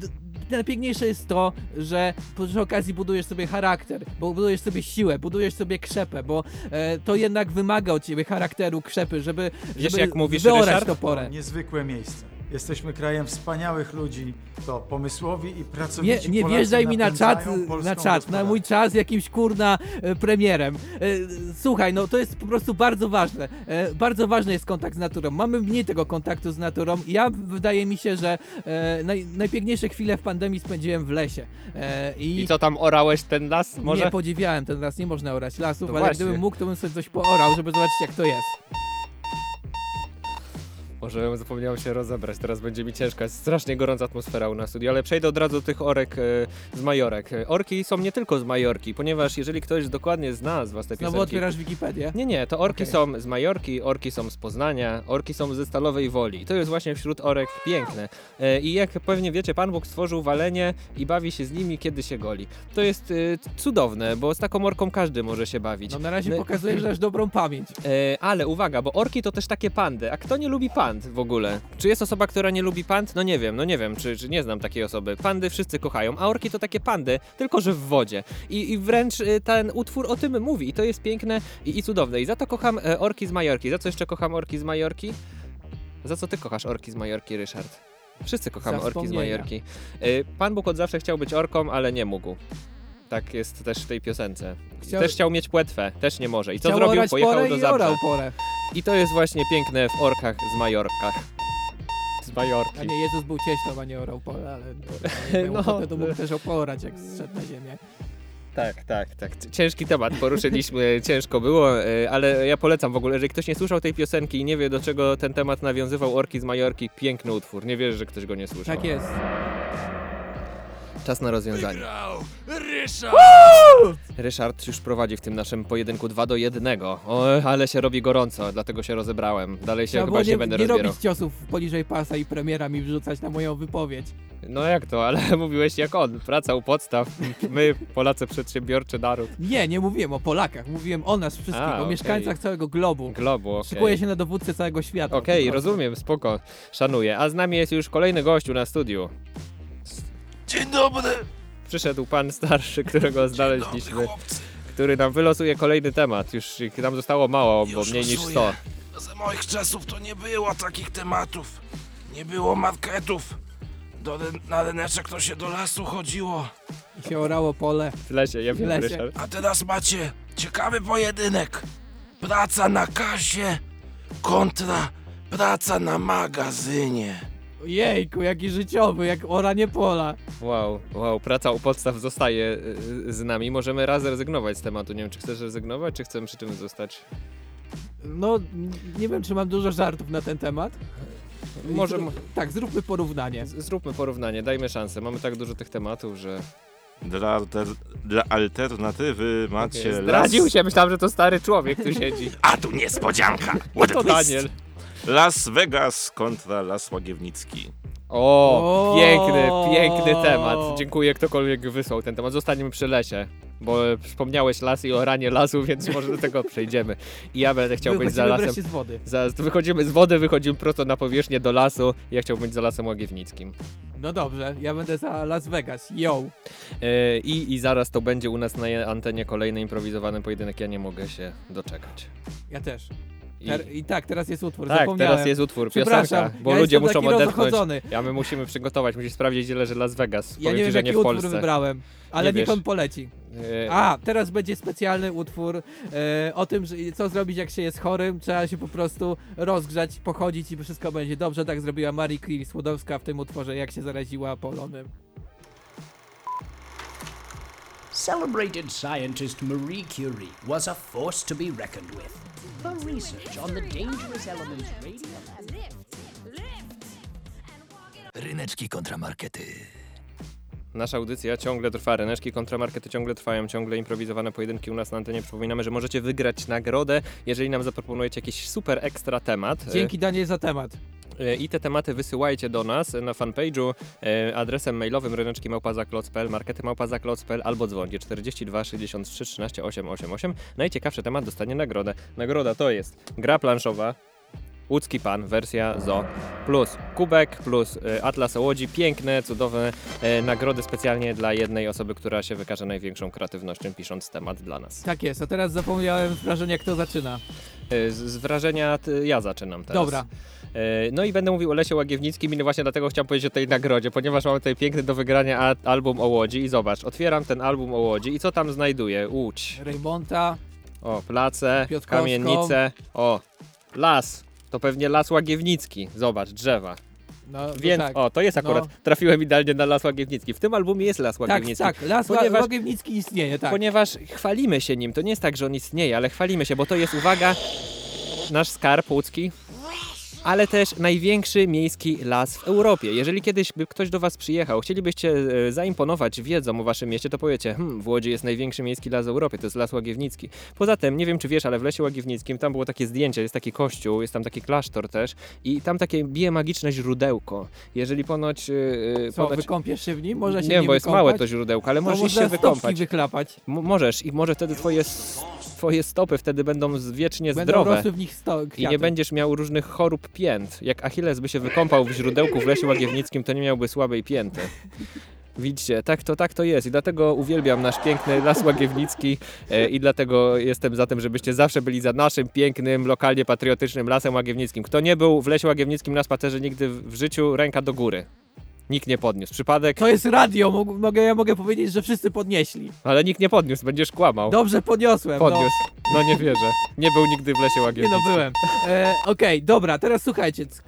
najpiękniejsze jest to, że przy okazji budujesz sobie charakter, bo budujesz sobie siłę, budujesz sobie krzepę, bo e, to jednak wymaga od ciebie charakteru, krzepy, żeby, Wiesz, żeby jak mówisz, wyorać Ryszard? to pole. Niezwykłe miejsce. Jesteśmy krajem wspaniałych ludzi, to pomysłowi i Nie, pracowici nie Polacy wjeżdżaj mi na czat, napędzają polską na czat, na gospodarkę. mój czas jakimś kurna e, premierem. E, słuchaj, no to jest po prostu bardzo ważne. E, bardzo ważny jest kontakt z naturą. Mamy mniej tego kontaktu z naturą. Ja wydaje mi się, że e, naj, najpiękniejsze chwile w pandemii spędziłem w lesie. E, i, I co tam orałeś ten las? Może? Nie podziwiałem ten las, nie można orać lasów, No ale właśnie. gdybym mógł, to bym sobie coś poorał, żeby zobaczyć jak to jest. Może zapomniałem się rozebrać, teraz będzie mi ciężko. Jest strasznie gorąca atmosfera u nas studiu, ale przejdę od razu do tych orek e, z Majorek. E, Orki są nie tylko z Majorki, ponieważ jeżeli ktoś dokładnie zna z was te Znowu piosenki... otwierasz Wikipedię. Nie, nie, to orki Okej. są z Majorki, orki są z Poznania, orki są ze Stalowej Woli. To jest właśnie wśród orek piękne. E, I jak pewnie wiecie, Pan Bóg stworzył walenie i bawi się z nimi, kiedy się goli. To jest e, cudowne, bo z taką orką każdy może się bawić. No na razie pokazujesz, że masz dobrą pamięć. Ale uwaga, bo orki to też takie pandy. A kto nie lubi pand w ogóle? Czy jest osoba, która nie lubi pand? No nie wiem, no nie wiem, czy, czy nie znam takiej osoby. Pandy wszyscy kochają, a orki to takie pandy, tylko że w wodzie. I, i wręcz e, ten utwór o tym mówi. I to jest piękne i, i cudowne. I za to kocham e, orki z Majorki. Za co jeszcze kocham orki z Majorki? Za co ty kochasz orki z Majorki, Ryszard? Wszyscy kochamy orki z. Majorki. E, Pan Bóg od zawsze chciał być orką, ale nie mógł. Tak jest też w tej piosence. Chciał- Też chciał mieć płetwę, też nie może. I co Chciał zrobił? orać Pojechał porę do i porę. I to jest właśnie piękne w orkach z Majorkach. Z Majorki. A nie, Jezus był cieśną, a nie orał pole, ale no, to mógł też oporać, jak zszedł na ziemię. Tak, tak, tak. C- Ciężki temat poruszyliśmy, ciężko było, e, ale ja polecam w ogóle, jeżeli ktoś nie słyszał tej piosenki i nie wie do czego ten temat nawiązywał Orki z Majorki, piękny utwór. Nie wierzę, że ktoś go nie słyszał. Tak jest. Czas na rozwiązanie. Wygrał! Ryszard! Ryszard już prowadzi w tym naszym pojedynku 2 do 1. O, ale się robi gorąco, dlatego się rozebrałem. Dalej się Trzeba chyba nie, nie, będę nie rozbierał. robić ciosów poniżej pasa i premiera mi wrzucać na moją wypowiedź. No jak to, ale mówiłeś jak on. Praca u podstaw. My, Polacy przedsiębiorczy naród. Nie, nie mówiłem o Polakach, mówiłem o nas wszystkich, A, o okej. mieszkańcach całego globu. Globu, okej. Szykuję się na dowódcę całego świata. Okej, rozumiem, spoko, szanuję. A z nami jest już kolejny gościu na studiu. Dzień dobry! Przyszedł pan starszy, którego znaleźliśmy, Dobry który nam wylosuje kolejny temat. Już ich nam zostało mało, bo Już mniej niż losuję. 100. Za moich czasów to nie było takich tematów. Nie było marketów. Do, na reneczek to się do lasu chodziło. I się orało pole. W lesie, ja wiem, lesie. Ryszard. A teraz macie ciekawy pojedynek. Praca na kasie kontra praca na magazynie. Jejku, jaki życiowy, jak oranie pola. Wow, wow, praca u podstaw zostaje y, z nami. Możemy raz rezygnować z tematu. Nie wiem, czy chcesz rezygnować, czy chcemy przy czym zostać? No, nie wiem, czy mam dużo żartów na ten temat. Może- Zrób- Tak, zróbmy porównanie. Z- Zróbmy porównanie, dajmy szansę. Mamy tak dużo tych tematów, że... Dla, alter, dla alternatywy macie las... Zdradził się, myślałem, że to stary człowiek tu siedzi. A tu niespodzianka. No to Daniel. Las Vegas kontra Las Łagiewnicki. O, O! piękny, piękny temat. Dziękuję ktokolwiek wysłał ten temat. Zostaniemy przy lesie, bo wspomniałeś las i oranie lasu, więc może do tego przejdziemy. I ja będę chciał być za Wychodzimy lasem. z wody. Za, wychodzimy z wody, wychodzimy prosto na powierzchnię do lasu. Ja chciałbym być za lasem łagiewnickim. No dobrze, ja będę za Las Vegas. Yo. E, i, I zaraz to będzie u nas na antenie kolejny improwizowany pojedynek. Ja nie mogę się doczekać. Ja też. I, Ter- I tak, teraz jest utwór, tak, zapomniałem. teraz jest utwór, piosenka, bo ja ludzie muszą odetchnąć. Ja my musimy przygotować, musisz sprawdzić ile, że Las Vegas. Ja Powiem nie ci, wiem, że jaki nie w utwór Polsce. wybrałem, ale Nie niech wiesz. on poleci. E, A, teraz będzie specjalny utwór e, o tym, że co zrobić jak się jest chorym. Trzeba się po prostu rozgrzać, pochodzić i wszystko będzie dobrze. Tak zrobiła Marie Curie Skłodowska w tym utworze, jak się zaraziła polonem. Celebrated scientist Marie Curie was a force to be reckoned with. Her research on the dangerous elements. Ryneczki kontra markety. Nasza audycja ciągle trwa, ryneczki kontramarkety ciągle trwają, ciągle improwizowane pojedynki u nas na antenie. Przypominamy, że możecie wygrać nagrodę, jeżeli nam zaproponujecie jakiś super ekstra temat. Dzięki Daniel za temat. I te tematy wysyłajcie do nas na fanpage'u e, adresem mailowym ryneczki małpazaklocpl, markety małpazaklocpl albo dzwońcie 42 63 13 888. Najciekawszy temat dostanie nagrodę. Nagroda to jest gra planszowa, Łódzki Pan, wersja ZO, plus kubek, plus e, Atlas o Łodzi, piękne, cudowne e, nagrody specjalnie dla jednej osoby, która się wykaże największą kreatywnością pisząc temat dla nas. Tak jest, a teraz zapomniałem z wrażenia, kto zaczyna. E, z, z wrażenia ja zaczynam teraz. Dobra. E, No i będę mówił o Lesie Łagiewnickim i właśnie dlatego chciałem powiedzieć o tej nagrodzie, ponieważ mamy tutaj piękny do wygrania album o Łodzi i zobacz, otwieram ten album o Łodzi i co tam znajduję? Łódź, Rejmonta, o place, kamienice, o las, to pewnie Las Łagiewnicki, zobacz, drzewa. no, no Więc tak. o, to jest akurat, No. trafiłem idealnie na Las Łagiewnicki. W tym albumie jest Las Tak, Łagiewnicki. tak, Las Ponieważ- Ponieważ... Łagiewnicki istnieje, tak. Ponieważ chwalimy się nim, to nie jest tak, że on istnieje, ale chwalimy się, bo to jest, uwaga, nasz skarb łódzki, ale też największy miejski las w Europie. Jeżeli kiedyś by ktoś do Was przyjechał, chcielibyście e, zaimponować wiedzą o Waszym mieście, to powiecie, hmm, w Łodzi jest największy miejski las w Europie, to jest Las Łagiewnicki. Poza tym, nie wiem czy wiesz, ale w Lesie Łagiewnickim tam było takie zdjęcie, jest taki kościół, jest tam taki klasztor też i tam takie bije magiczne źródełko. Jeżeli ponoć... e, Co, ponoć... wykąpiesz się w nim? Można się Nie, w nim bo jest wykąpać? małe to źródełko, ale możesz się wykąpać. wychlapać. M- możesz i może wtedy twoje, twoje stopy wtedy będą wiecznie Będą zdrowe rosły w nich sto i kwiaty. nie będziesz miał różnych chorób pięt. Jak Achilles by się wykąpał w źródełku w lesie łagiewnickim, to nie miałby słabej pięty. Widzicie, tak to, tak to jest i dlatego uwielbiam nasz piękny las łagiewnicki e, i dlatego jestem za tym, żebyście zawsze byli za naszym pięknym, lokalnie patriotycznym lasem łagiewnickim. Kto nie był w lesie łagiewnickim na spacerze nigdy w życiu, ręka do góry. Nikt nie podniósł. Przypadek, To jest radio, Mog- mogę, ja mogę powiedzieć, że wszyscy podnieśli. ale nikt nie podniósł, będziesz kłamał. Dobrze podniosłem. Podniósł. No nie wierzę. Nie był nigdy w lesie No. Nie łagiewnickim. no, byłem. E, Okej, dobra, teraz słuchajcie. c-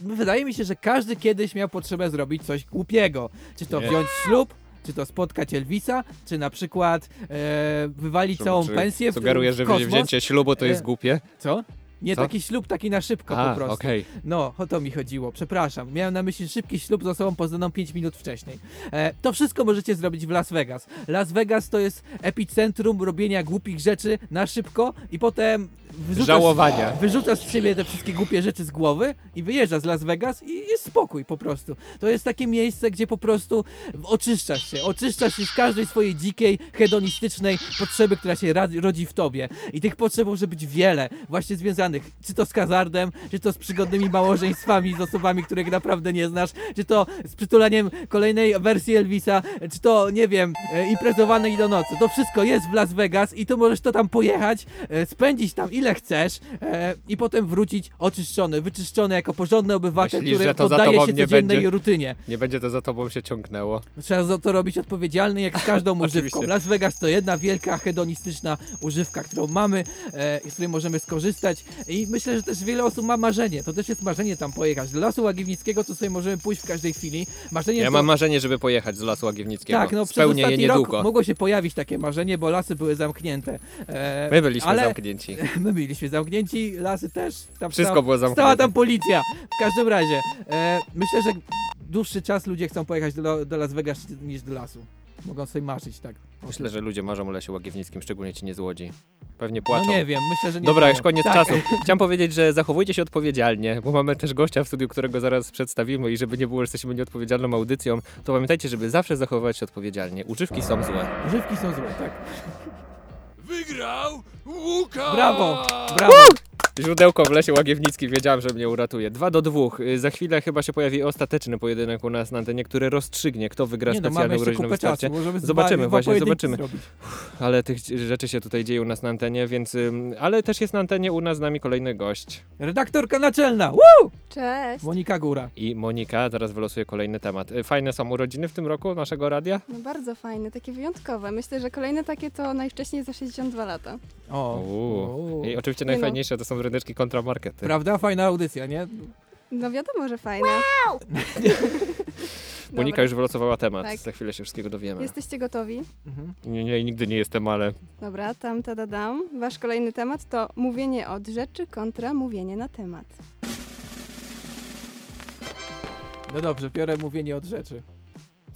Wydaje mi się, że każdy kiedyś miał potrzebę zrobić coś głupiego. Czy to Nie. wziąć ślub, czy to spotkać Elvisa, czy na przykład e, wywalić całą Czy pensję w, Sugerujesz, w że kosmos. wzięcie ślubu to jest E, głupie? Co? Nie, Co? taki ślub, taki na szybko A, po prostu. okej. No, o to mi chodziło, przepraszam. Miałem na myśli szybki ślub z osobą poznaną 5 minut wcześniej. E, to wszystko możecie zrobić w Las Vegas. Las Vegas to jest epicentrum robienia głupich rzeczy na szybko i potem wyrzucasz, Żałowania. wyrzucasz z siebie te wszystkie głupie rzeczy z głowy i wyjeżdżasz z Las Vegas i jest spokój po prostu. To jest takie miejsce, gdzie po prostu oczyszczasz się. Oczyszczasz się z każdej swojej dzikiej, hedonistycznej potrzeby, która się rodzi w tobie. I tych potrzeb może być wiele, właśnie związanych czy to z hazardem, czy to z przygodnymi małżeństwami z osobami, których naprawdę nie znasz, czy to z przytulaniem kolejnej wersji Elvisa, czy to, nie wiem, e, imprezowanej do nocy. To wszystko jest w Las Vegas i to możesz to tam pojechać, e, spędzić tam ile chcesz e, i potem wrócić oczyszczony, wyczyszczony jako porządny obywatel, Myślisz, który że to za poddaje tobą się nie codziennej będzie? rutynie. Nie będzie to za tobą się ciągnęło. Trzeba za to robić odpowiedzialny, jak z każdą używką. Oczywiście. Las Vegas to jedna wielka, hedonistyczna używka, którą mamy, e, z której możemy skorzystać i myślę, że też wiele osób ma marzenie. To też jest marzenie tam pojechać. Do Lasu Łagiewnickiego to sobie możemy pójść w każdej chwili. Marzenie Ja to... mam marzenie, żeby pojechać z Lasu Łagiewnickiego. Tak, no przez Spełnię je ostatni niedługo. rok mogło się pojawić takie marzenie, bo lasy były zamknięte. E, My byliśmy ale zamknięci. My byliśmy zamknięci, lasy też. Tam Wszystko stała, było zamknięte. Stała tam policja. W każdym razie, e, myślę, że dłuższy czas ludzie chcą pojechać do, do Las Vegas niż do lasu. Mogą sobie marzyć, tak. Myślę, że ludzie marzą o Lesie Łagiewnickim, szczególnie ci nie z Łodzi. Pewnie No płaczą. nie wiem, myślę, że nie Dobra, już koniec tak. czasu. Chciałem powiedzieć, że zachowujcie się odpowiedzialnie, bo mamy też gościa w studiu, którego zaraz przedstawimy i żeby nie było, że jesteśmy nieodpowiedzialną audycją, to pamiętajcie, żeby zawsze zachowywać się odpowiedzialnie. Używki są złe. Używki są złe, tak. Wygrał Łukasz! Brawo, brawo. Źródełko w Lesie Łagiewnickim, wiedziałem, że mnie uratuje. Dwa do dwóch. Y, Za chwilę chyba się pojawi ostateczny pojedynek u nas na antenie, który rozstrzygnie, kto wygra Nie no, specjalne jeszcze urodzinowe kupę starcie. czasu. Możemy z Zobaczymy, właśnie, zobaczymy. Ale tych rzeczy się tutaj dzieje u nas na antenie, więc... Ale też jest na antenie u nas z nami kolejny gość. Redaktorka naczelna, Woo! Cześć. Monika Góra. I Monika, zaraz wylosuje kolejny temat. Y, Fajne są urodziny w tym roku naszego radia? No bardzo fajne, takie wyjątkowe. Myślę, że kolejne takie to najwcześniej za 62 lata. O. I oczywiście Nie najfajniejsze to są ryneczki kontramarkety. prawda? Fajna audycja, nie? No wiadomo, że fajne. Monika Dobra. już wylosowała temat, Tak. za chwilę się wszystkiego dowiemy. Jesteście gotowi? Mhm. Nie, nie, nigdy nie jestem, ale Dobra, tam tadadam. Wasz kolejny temat to mówienie od rzeczy kontra mówienie na temat. No dobrze, biorę mówienie od rzeczy.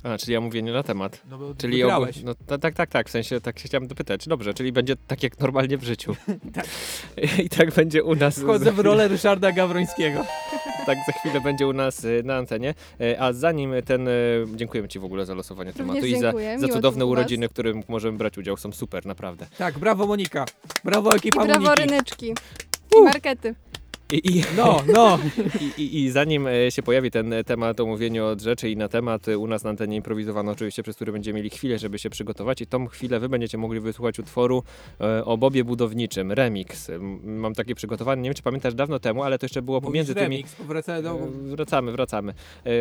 A, czyli ja mówię nie na temat. No bo Czyli wygrałeś. ogól- no, ta- tak, tak, tak, w sensie tak się chciałem dopytać. Dobrze, czyli będzie tak jak normalnie w życiu. Tak. I tak będzie u nas. Wchodzę w rolę Ryszarda Gawrońskiego. Tak za chwilę będzie u nas y, na antenie. E, A zanim ten. y, Dziękujemy Ci w ogóle za losowanie Również tematu i za, dziękuję, za cudowne urodziny, w którym możemy brać udział. Są super, naprawdę. Tak, brawo Monika. Brawo I ekipa brawo Moniki. ryneczki. I markety. I, i, No, no. I, i, zanim e, się pojawi ten e, temat o mówieniu od rzeczy i na temat e, u nas na antenie improwizowano oczywiście, przez który będziemy mieli chwilę, żeby się przygotować i tą chwilę wy będziecie mogli wysłuchać utworu o Bobie Budowniczym, remix. Mam takie przygotowane, nie wiem czy pamiętasz dawno temu, ale to jeszcze było pomiędzy Mówisz tymi... remix, powracamy do... Wracamy, wracamy.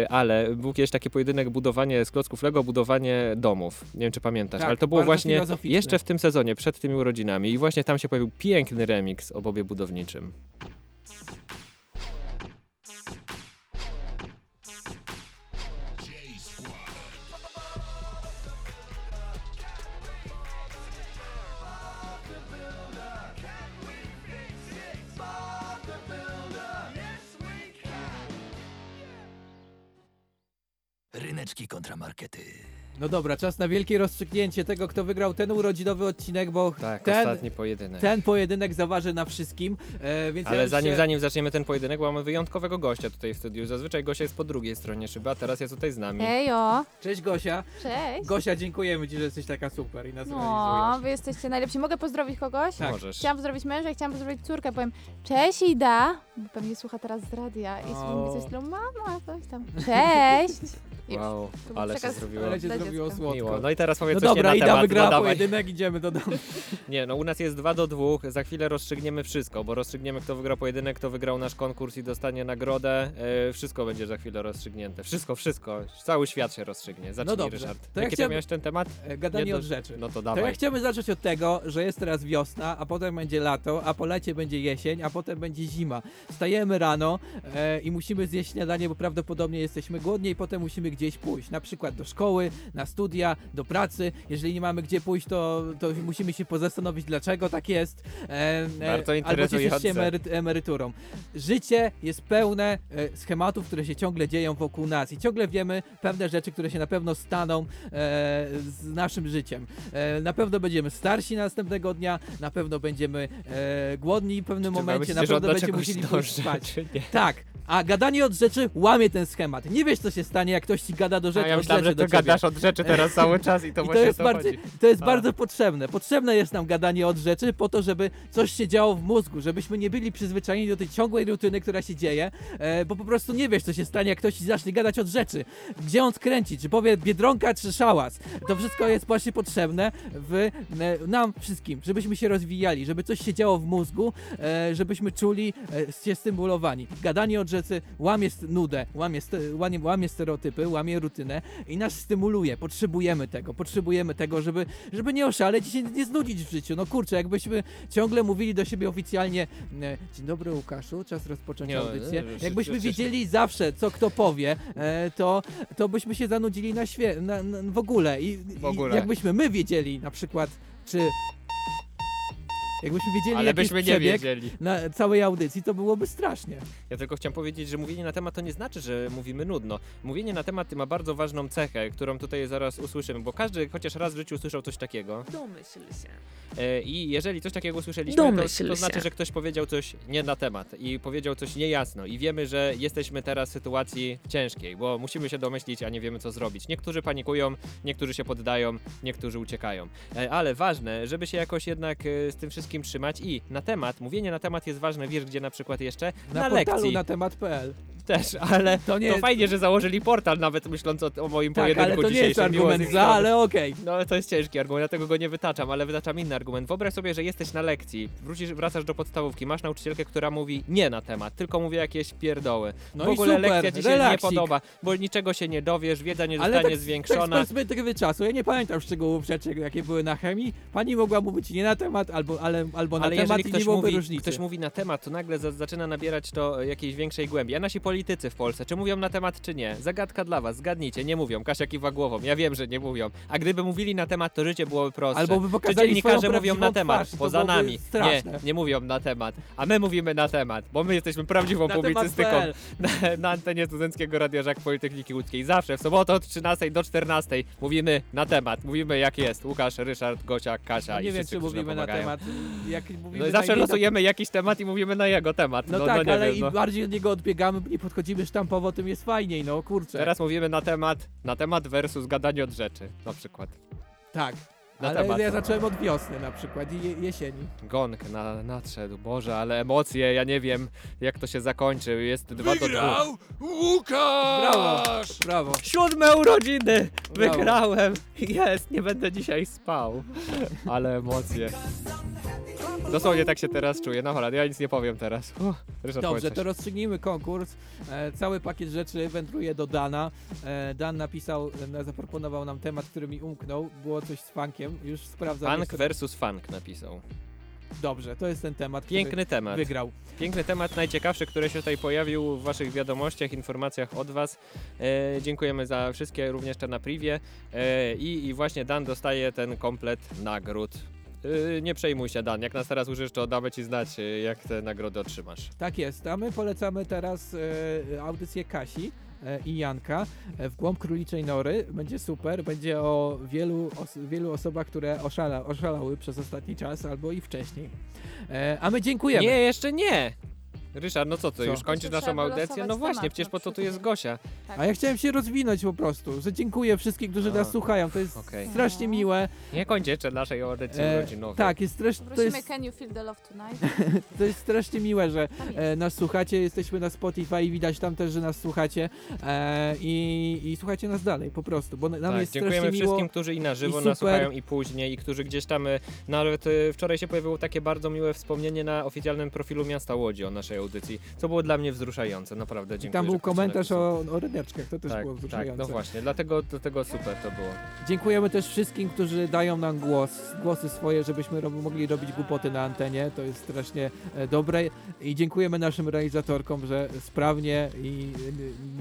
Ale był kiedyś taki pojedynek budowanie z klocków Lego, budowanie domów. Nie wiem, czy pamiętasz, Tak, ale to było właśnie jeszcze w tym sezonie, przed tymi urodzinami i właśnie tam się pojawił piękny remix o Bobie Budowniczym. Ryneczki kontramarkety. No dobra, czas na wielkie rozstrzygnięcie tego, kto wygrał ten urodzinowy odcinek, bo Tak, ten, ostatni pojedynek. ten pojedynek zaważy na wszystkim, e, więc ja Ale już zanim, się... zanim zaczniemy ten pojedynek, bo mamy wyjątkowego gościa tutaj w studiu. Zazwyczaj gościa jest po drugiej stronie szyby, a teraz jest tutaj z nami. Ejo, Cześć Gosia. cześć. Gosia, dziękujemy Ci, że jesteś taka super i nas No, realizujesz. wy jesteście najlepsi. Mogę pozdrowić kogoś? Tak. Możesz. Chciałam pozdrowić męża i chciałam pozdrowić córkę. Powiem cześć Ida, bo pewnie słucha teraz z radia i O. mówi coś stylu mama, coś tam. Cześć. Wow, To ale się zrobiło Ale Cię Dla zrobiło słodko. miło. No i teraz powiedz No coś dobra, nie na temat. no, dawaj. pojedynek, idziemy do domu. Nie, no u nas jest 2 do 2, za chwilę rozstrzygniemy wszystko, bo rozstrzygniemy kto wygrał pojedynek, kto wygrał nasz konkurs i dostanie nagrodę. E, wszystko będzie za chwilę rozstrzygnięte. Wszystko, wszystko. Cały świat się rozstrzygnie. Zacznij, dobrze. Ryszard. To ja Jaki chciałem- ty miałeś ten temat? E, Gadanie Nie do- od rzeczy. No to To dawaj. ja chciałbym zacząć od tego, że jest teraz wiosna, a potem będzie lato, a po lecie będzie jesień, a potem będzie zima. Wstajemy rano e, i musimy zjeść śniadanie, bo prawdopodobnie jesteśmy głodni i potem musimy gdzieś pójść, na przykład do szkoły, na studia, do pracy. Jeżeli nie mamy gdzie pójść, to, to musimy się pozastanowić, dlaczego tak jest. E, Bardzo albo interesujące. cieszyć się emery- emeryturą. Życie jest pełne e, schematów, które się ciągle dzieją wokół nas i ciągle wiemy pewne rzeczy, które się na pewno staną e, z naszym życiem. E, na pewno będziemy starsi następnego dnia, na pewno będziemy e, głodni w pewnym Czy momencie, na pewno będziemy musieli spać. nie? Tak. A gadanie od rzeczy łamie ten schemat. Nie wiesz, co się stanie, jak ktoś ci gada do rzeczy, A ja myślałem, że ty gadasz od rzeczy teraz cały czas i to I właśnie to jest, o bardzo, chodzi. to jest bardzo potrzebne. Potrzebne jest nam gadanie od rzeczy po to, żeby coś się działo w mózgu, żebyśmy nie byli przyzwyczajeni do tej ciągłej rutyny, która się dzieje, e, bo po prostu nie wiesz, co się stanie, jak ktoś ci zacznie gadać od rzeczy. Gdzie on skręci, czy powie biedronka, czy szałas. To wszystko jest właśnie potrzebne w e, nam wszystkim, żebyśmy się rozwijali, żeby coś się działo w mózgu, e, żebyśmy czuli się stymulowani. Gadanie od rzeczy łamie st- nudę, łamie, łamie, łamie stereotypy, łamie rutynę i nas stymuluje. Potrzebujemy tego, potrzebujemy tego, żeby, żeby nie oszaleć i się nie znudzić w życiu. No kurczę, jakbyśmy ciągle mówili do siebie oficjalnie Dzień dobry Łukaszu, czas rozpocząć Nie, audycję. nie, Jakbyśmy czy- czy- wiedzieli zawsze, co kto powie, e, to, to byśmy się zanudzili na, świe- na, na w ogóle. I, W ogóle. I jakbyśmy my wiedzieli na przykład, czy Jakbyśmy wiedzieli, Ale byśmy nie przebieg wiedzieli. na całej audycji, to byłoby strasznie. Ja tylko chciałem powiedzieć, że mówienie na temat to nie znaczy, że mówimy nudno. Mówienie na temat ma bardzo ważną cechę, którą tutaj zaraz usłyszymy, bo każdy chociaż raz w życiu usłyszał coś takiego. Domyśl się. E, I jeżeli coś takiego usłyszeliśmy, to, Domyśl to znaczy, że ktoś powiedział coś nie na temat i powiedział coś niejasno. I wiemy, że jesteśmy teraz w sytuacji ciężkiej, bo musimy się domyślić, a nie wiemy co zrobić. Niektórzy panikują, niektórzy się poddają, niektórzy uciekają. E, Ale ważne, żeby się jakoś jednak e, z tym wszystkim trzymać i na temat, mówienie na temat jest ważne, wiesz gdzie na przykład jeszcze? Na, na portalu lekcji. na temat.pl. Też, ale To to, nie- fajnie, że założyli portal, nawet myśląc o, o moim Tak, pojedynku ale to nie jest argument za, ale okej. No ale to jest ciężki argument, dlatego go nie wytaczam, ale wytaczam inny argument. Wyobraź sobie, że jesteś na lekcji, wrócisz, wracasz do podstawówki, masz nauczycielkę, która mówi nie na temat, tylko mówi jakieś pierdoły. No w i ogóle super, lekcja ci się relaksik. nie podoba, bo niczego się nie dowiesz, wiedza nie Ale zostanie tak, zwiększona. tak z perspektywy czasu, ja nie pamiętam szczegółów rzeczy, jakie były na chemii. Pani mogła mówić nie na temat, albo, ale, albo na Ale temat i nie byłoby mówi, różnicy. ktoś mówi na temat, to nagle za, zaczyna nabierać to e, jakiejś większej głębi. A nasi politycy w Polsce, czy mówią na temat, czy nie? Zagadka dla was, zgadnijcie, nie mówią. Kasia kiwa głową, ja wiem, że nie mówią. A gdyby mówili na temat, to życie byłoby prostsze. Albo by czy pokazali dziennikarze swoją mówią na prawdziwą temat, twarz to poza byłoby nami. Nie, straszne. nie mówią na temat. A my mówimy na temat, bo my jesteśmy prawdziwą Na publicystyką na, na antenie Studenckiego Radia Żak Politechniki Łódzkiej. Zawsze w sobotę od 13 do 14 mówimy na temat, mówimy jak jest. Łukasz, Ryszard, Gosia, Kasia i nie wiem, wszyscy, czy którzy nam mówimy na pomagają. temat. Jak mówimy No i na zawsze inny- losujemy jakiś temat i mówimy na jego temat. No, No, tak, no nie ale wiem, im no. bardziej od niego odbiegamy, nie podchodzimy sztampowo, tym jest fajniej, no kurczę. Teraz mówimy na temat, na temat versus gadanie od rzeczy, na przykład. Tak. Na ale temat. ja zacząłem od wiosny na przykład i je, jesieni. Gong na, nadszedł, Boże, ale emocje, ja nie wiem jak to się zakończy, jest dwa do dwóch. Łukasz! Brawo, brawo. Siódme urodziny! Brawo. Wygrałem! Jest, nie będę dzisiaj spał. Ale emocje. Dosłownie tak się teraz czuję. No dobra, ja nic nie powiem teraz. Uff, Ryszard, Dobrze, powiedz to coś. rozstrzygnijmy konkurs. E, cały pakiet rzeczy wędruje do Dana. E, Dan napisał, e, zaproponował nam temat, który mi umknął. Było coś z funkiem, już sprawdzam. Funk jeszcze- versus funk napisał. Dobrze, to jest ten temat, Piękny który temat. wygrał. Piękny temat, najciekawszy, który się tutaj pojawił w Waszych wiadomościach, informacjach od Was. E, dziękujemy za wszystkie, również te na privie. E, i, I właśnie Dan dostaje ten komplet nagród. E, nie przejmuj się, Dan. Jak nas teraz użysz, to damy Ci znać, e, jak te nagrody otrzymasz. Tak jest, a my polecamy teraz e, audycję Kasi i Janka w głąb króliczej nory. Będzie super, będzie o wielu, os wielu osobach, które oszala oszalały przez ostatni czas albo i wcześniej. E, a my dziękujemy. Nie, jeszcze nie! Ryszard, no co ty, Co? już kończysz naszą audycję? No właśnie, temat, przecież no po to tu przecież. jest Gosia. Tak. A ja chciałem się rozwinąć po prostu, że dziękuję wszystkim, którzy A, nas słuchają. To jest okej. strasznie miłe. Nie kończę jeszcze naszej audycji E, urodzinowej. tak, jest strasznie, to Prosimy, jest, can you feel the love tonight? to jest strasznie miłe, że Tam jest. e, nas słuchacie. Jesteśmy na Spotify i widać tam też, że nas słuchacie. E, i, I słuchajcie nas dalej po prostu, bo nam tak, jest dziękujemy strasznie miło. wszystkim, którzy i na żywo i nas słuchają i później, i którzy gdzieś tam, e, nawet e, wczoraj się pojawiło takie bardzo miłe wspomnienie na oficjalnym profilu miasta Łodzi o naszej naszej audycji, co było dla mnie wzruszające, naprawdę I dziękuję. tam że był komentarz o, o ryneczkach, to też tak, było tak, wzruszające. no właśnie, dlatego, dlatego super to było. Dziękujemy też wszystkim, którzy dają nam głos, głosy swoje, żebyśmy rob, mogli robić głupoty na antenie. To jest strasznie e, dobre. I dziękujemy naszym realizatorkom, że sprawnie i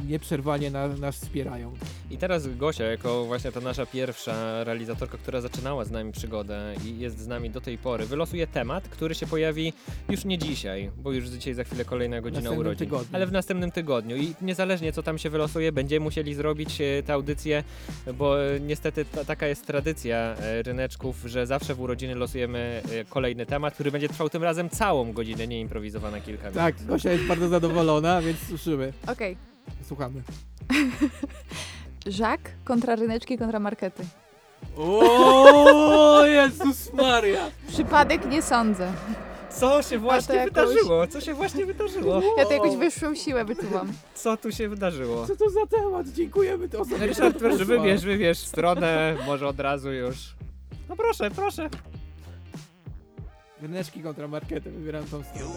nieprzerwanie na, nas wspierają. I teraz Gosia, jako właśnie ta nasza pierwsza realizatorka, która zaczynała z nami przygodę i jest z nami do tej pory, wylosuje temat, który się pojawi już nie dzisiaj, bo już dzisiaj za chwilę kolejna godzina urodzin, tygodniu. ale w następnym tygodniu. I niezależnie co tam się wylosuje, będziemy musieli zrobić e, tę audycję, bo e, niestety ta, taka jest tradycja e, ryneczków, że zawsze w urodziny losujemy kolejny temat, który będzie trwał tym razem całą godzinę, nie improwizowana kilka minut. Tak, Gosia jest bardzo zadowolona, więc słyszymy. Okej. Słuchamy. Żak kontra ryneczki kontra markety. O Jezus Maria! Przypadek nie sądzę. Co się właśnie jakoś- wydarzyło? Co się właśnie wydarzyło? Ja to jakąś wyższą siłę wyczuwam. Co tu się wydarzyło? Co to za temat? Dziękujemy to osobie. Ryszard, proszę, wybierz, wybierz stronę, może od razu już. No proszę, proszę. Ryneczki kontra markety, wybieram tą stronę.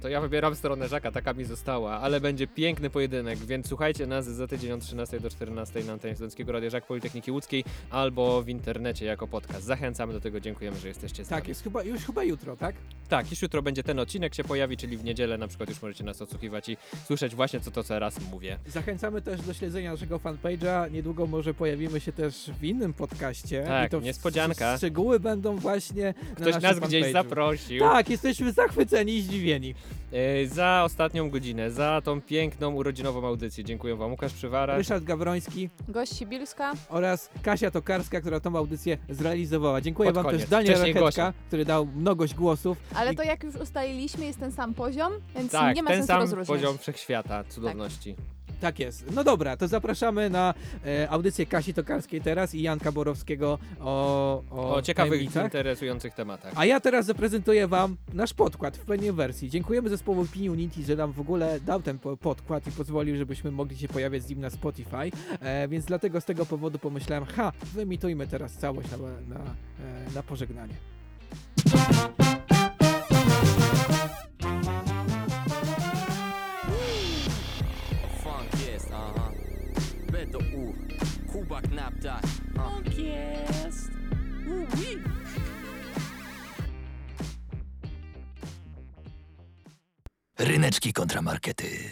To ja wybieram stronę Żaka, taka mi została, ale będzie piękny pojedynek, więc słuchajcie nas za tydzień od 13 do 14 na antenie Studenckiego Radia Żak Politechniki Łódzkiej albo w internecie jako podcast. Zachęcamy do tego, dziękujemy, że jesteście z Tak, nami. jest chyba, już chyba jutro, tak? Tak, już jutro będzie ten odcinek się pojawi, czyli w niedzielę na przykład już możecie nas odsłuchiwać i słyszeć właśnie co to teraz mówię. Zachęcamy też do śledzenia naszego fanpage'a. Niedługo może pojawimy się też w innym podcaście. Tak, I to w- niespodzianka. Szczegóły będą właśnie Ktoś na nas naszym gdzieś fanpage'u. zaprosił. Tak, jesteśmy zachwyceni i zdziwieni. E, za ostatnią godzinę, za tą piękną urodzinową audycję. Dziękuję wam, Łukasz Przywara. Ryszard Gawroński Gość Sibilska. oraz Kasia Tokarska, która tą audycję zrealizowała. Dziękuję Pod wam koniec. też Daniel Wcześniej Rachetka, Gosia. który dał mnogość głosów. Ale I- to jak już ustaliliśmy, jest ten sam poziom, więc Tak, nie ma ten sensu sam rozróżniać. poziom wszechświata, cudowności. Tak jest. No dobra, to zapraszamy na e, audycję Kasi Tokarskiej teraz i Janka Borowskiego o, o, O, ciekawych, tajemnicach. interesujących tematach. A ja teraz zaprezentuję Wam nasz podkład w pełnej wersji. Dziękujemy zespołowi Opinii Unity, że nam w ogóle dał ten po- podkład i pozwolił, żebyśmy mogli się pojawiać z nim na Spotify. E, więc dlatego z tego powodu pomyślałem, ha, wyemitujmy teraz całość na, na, e, na pożegnanie. Kuba jest. Ryneczki kontra markety.